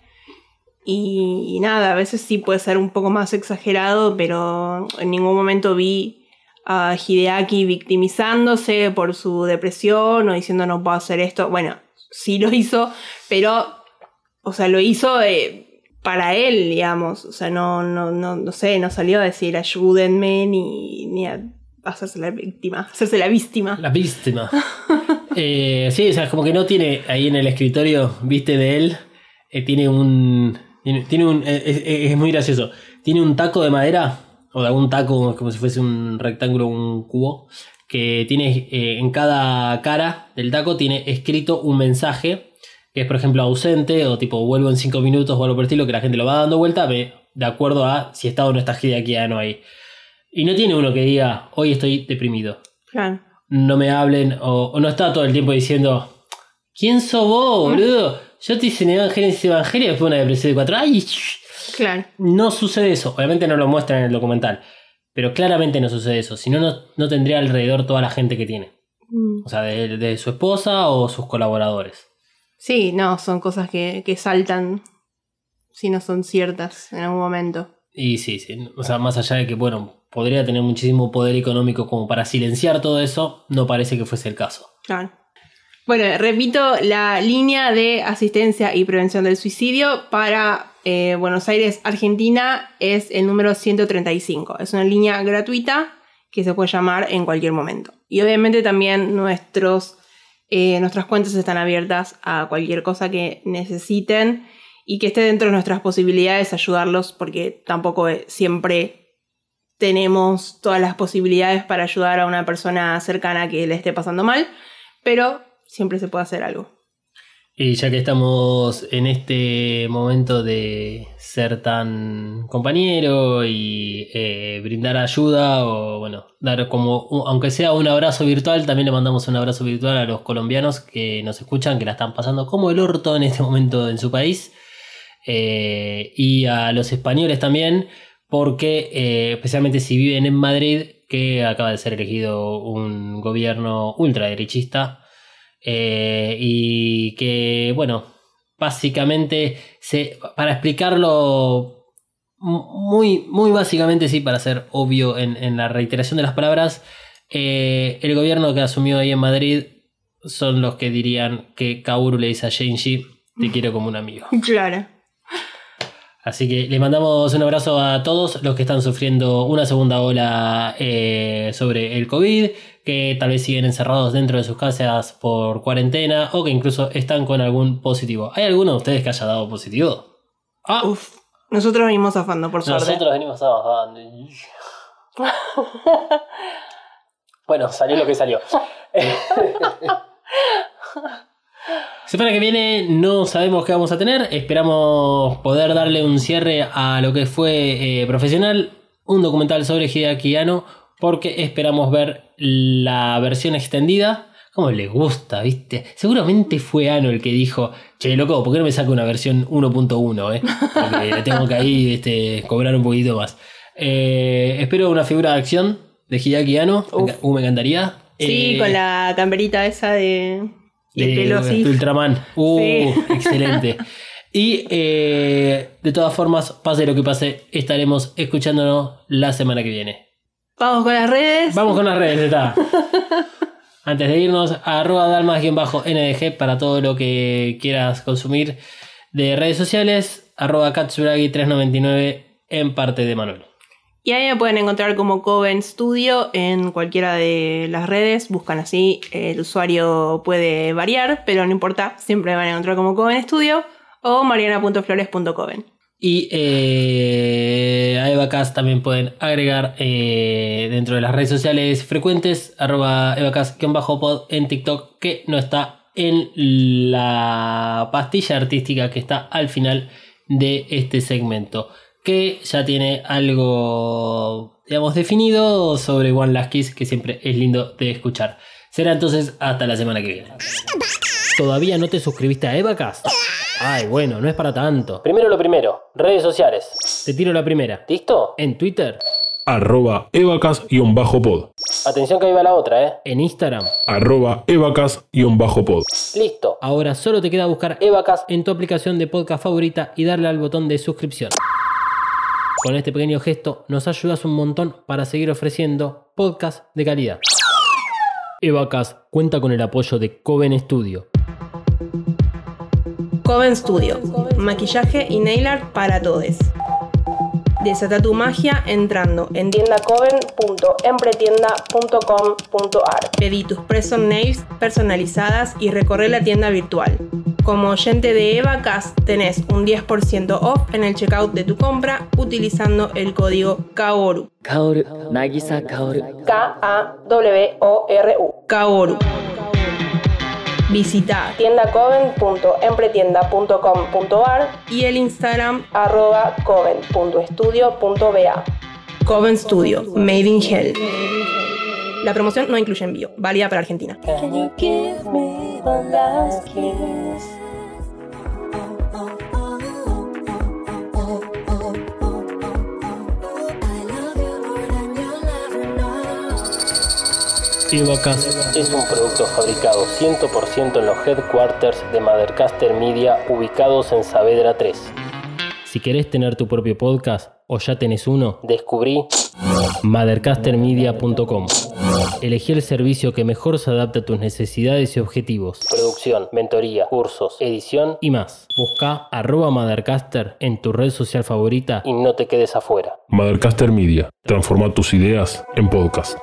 Y, y nada, a veces sí puede ser un poco más exagerado, pero en ningún momento vi a Hideaki victimizándose por su depresión o diciendo no puedo hacer esto. Bueno, sí lo hizo, pero, o sea, lo hizo eh, para él, digamos. O sea, no, no, no, no sé, no salió a decir ayúdenme ni, ni a hacerse la víctima, hacerse la víctima. La víctima. Eh, sí, o sea, como que no tiene ahí en el escritorio, viste, de él, eh, tiene un... Tiene, un eh, es, muy gracioso. Tiene un taco de madera, o de algún taco, como si fuese un rectángulo, un cubo, que tiene en cada cara del taco tiene escrito un mensaje, que es por ejemplo ausente, o tipo vuelvo en 5 minutos o algo por el estilo, que la gente lo va dando vuelta de acuerdo a si está o no está Hideaki Anno ahí. Y no tiene uno que diga, hoy estoy deprimido Claro. no me hablen o, o no está todo el tiempo diciendo ¿Quién sos vos, boludo? Yo te hice en Evangelio, Evangelio y después una depresión de cuatro. ¡Ay! shh! Claro. No sucede eso. Obviamente no lo muestran en el documental. Pero claramente no sucede eso. Si no, no, no tendría alrededor toda la gente que tiene. Mm. O sea, de, de su esposa o sus colaboradores. Sí, no, son cosas que, que saltan si no son ciertas en algún momento. Y sí, sí. O sea, más allá de que, bueno, podría tener muchísimo poder económico como para silenciar todo eso, no parece que fuese el caso. Claro. Bueno, repito, la línea de asistencia y prevención del suicidio para eh, Buenos Aires, Argentina, es el número 135. Es una línea gratuita que se puede llamar en cualquier momento. Y obviamente también nuestros, eh, nuestras cuentas están abiertas a cualquier cosa que necesiten y que esté dentro de nuestras posibilidades ayudarlos, porque tampoco siempre tenemos todas las posibilidades para ayudar a una persona cercana que le esté pasando mal, pero siempre se puede hacer algo. Y ya que estamos en este momento de ser tan compañero y eh, brindar ayuda o bueno, dar como, un- aunque sea un abrazo virtual, también le mandamos un abrazo virtual a los colombianos que nos escuchan, que la están pasando como el orto en este momento en su país. Eh, y a los españoles también, porque eh, especialmente si viven en Madrid, que acaba de ser elegido un gobierno ultraderechista. Eh, y que, bueno, básicamente, se, para explicarlo muy, muy básicamente, sí, para ser obvio en, en la reiteración de las palabras, eh, el gobierno que asumió ahí en Madrid son los que dirían que Kaoru le dice a Shinji, te quiero como un amigo. Claro. Así que le mandamos un abrazo a todos los que están sufriendo una segunda ola eh, sobre el COVID, que tal vez siguen encerrados dentro de sus casas por cuarentena o que incluso están con algún positivo. ¿Hay alguno de ustedes que haya dado positivo? Ah, Uf. Nosotros venimos zafando, por suerte. nosotros venimos trabajando. bueno, salió lo que salió. Semana que viene no sabemos qué vamos a tener. Esperamos poder darle un cierre a lo que fue eh, profesional. Un documental sobre Hideaki Anno. Porque esperamos ver la versión extendida. Como le gusta, ¿viste? Seguramente fue Ano el que dijo: Che, loco, ¿por qué no me saca una versión 1.1? Eh? Porque le tengo que ahí este, cobrar un poquito más. Eh, espero una figura de acción de Hideaki Anno. Uh, me encantaría. Sí, Eh, con la camperita esa de, de así. de Ultraman. Uh, Sí. excelente. Y eh, de todas formas, pase lo que pase, estaremos escuchándonos la semana que viene. Vamos con las redes. Vamos con las redes, está. Antes de irnos, arroba dalmas-ndg para todo lo que quieras consumir de redes sociales, arroba katsuragi399 en parte de Manuel. Y ahí me pueden encontrar como Coven Studio en cualquiera de las redes. Buscan así, el usuario puede variar, pero no importa, siempre me van a encontrar como Coven Studio o mariana.flores.coven. Y eh, a EvaCast también pueden agregar eh, dentro de las redes sociales frecuentes, arroba EvaCast-pod en TikTok, que no está en la pastilla artística que está al final de este segmento, que ya tiene algo, digamos, definido sobre One Last Kiss, que siempre es lindo de escuchar. Será entonces hasta la semana que viene. ¿Todavía no te suscribiste a EvaCast? Ay, bueno, no es para tanto. Primero lo primero, redes sociales. Te tiro la primera. ¿Listo? En Twitter. Arroba evacas-pod. Atención que ahí va la otra, ¿eh? En Instagram. Arroba evacas-pod. Listo. Ahora solo te queda buscar Evacas en tu aplicación de podcast favorita y darle al botón de suscripción. Con este pequeño gesto nos ayudas un montón para seguir ofreciendo podcast de calidad. Evacas cuenta con el apoyo de Coven Studio. Coven Studio, maquillaje y nail para todos. Desata tu magia entrando en tiendacoven.empretienda.com.ar. Pedí tus Present Nails personalizadas y recorre la tienda virtual. Como oyente de Eva EvaCast tenés un 10% off en el checkout de tu compra utilizando el código KAORU. Kaoru. Nagisa Kaoru. K-A-W-O-R-U. Kaoru. Visita tiendacoven.empretienda.com.ar y el Instagram arroba coven.estudio.ba. Coven Studio, Made in Hell. La promoción no incluye envío, válida para Argentina. Es un producto fabricado 100% en los headquarters de Mothercaster Media ubicados en Saavedra 3. Si querés tener tu propio podcast o ya tenés uno, descubrí mothercastermedia.com. Elegí el servicio que mejor se adapte a tus necesidades y objetivos. Producción, mentoría, cursos, edición y más. Busca arroba Mothercaster en tu red social favorita y no te quedes afuera. Mothercaster Media. Transforma tus ideas en podcast.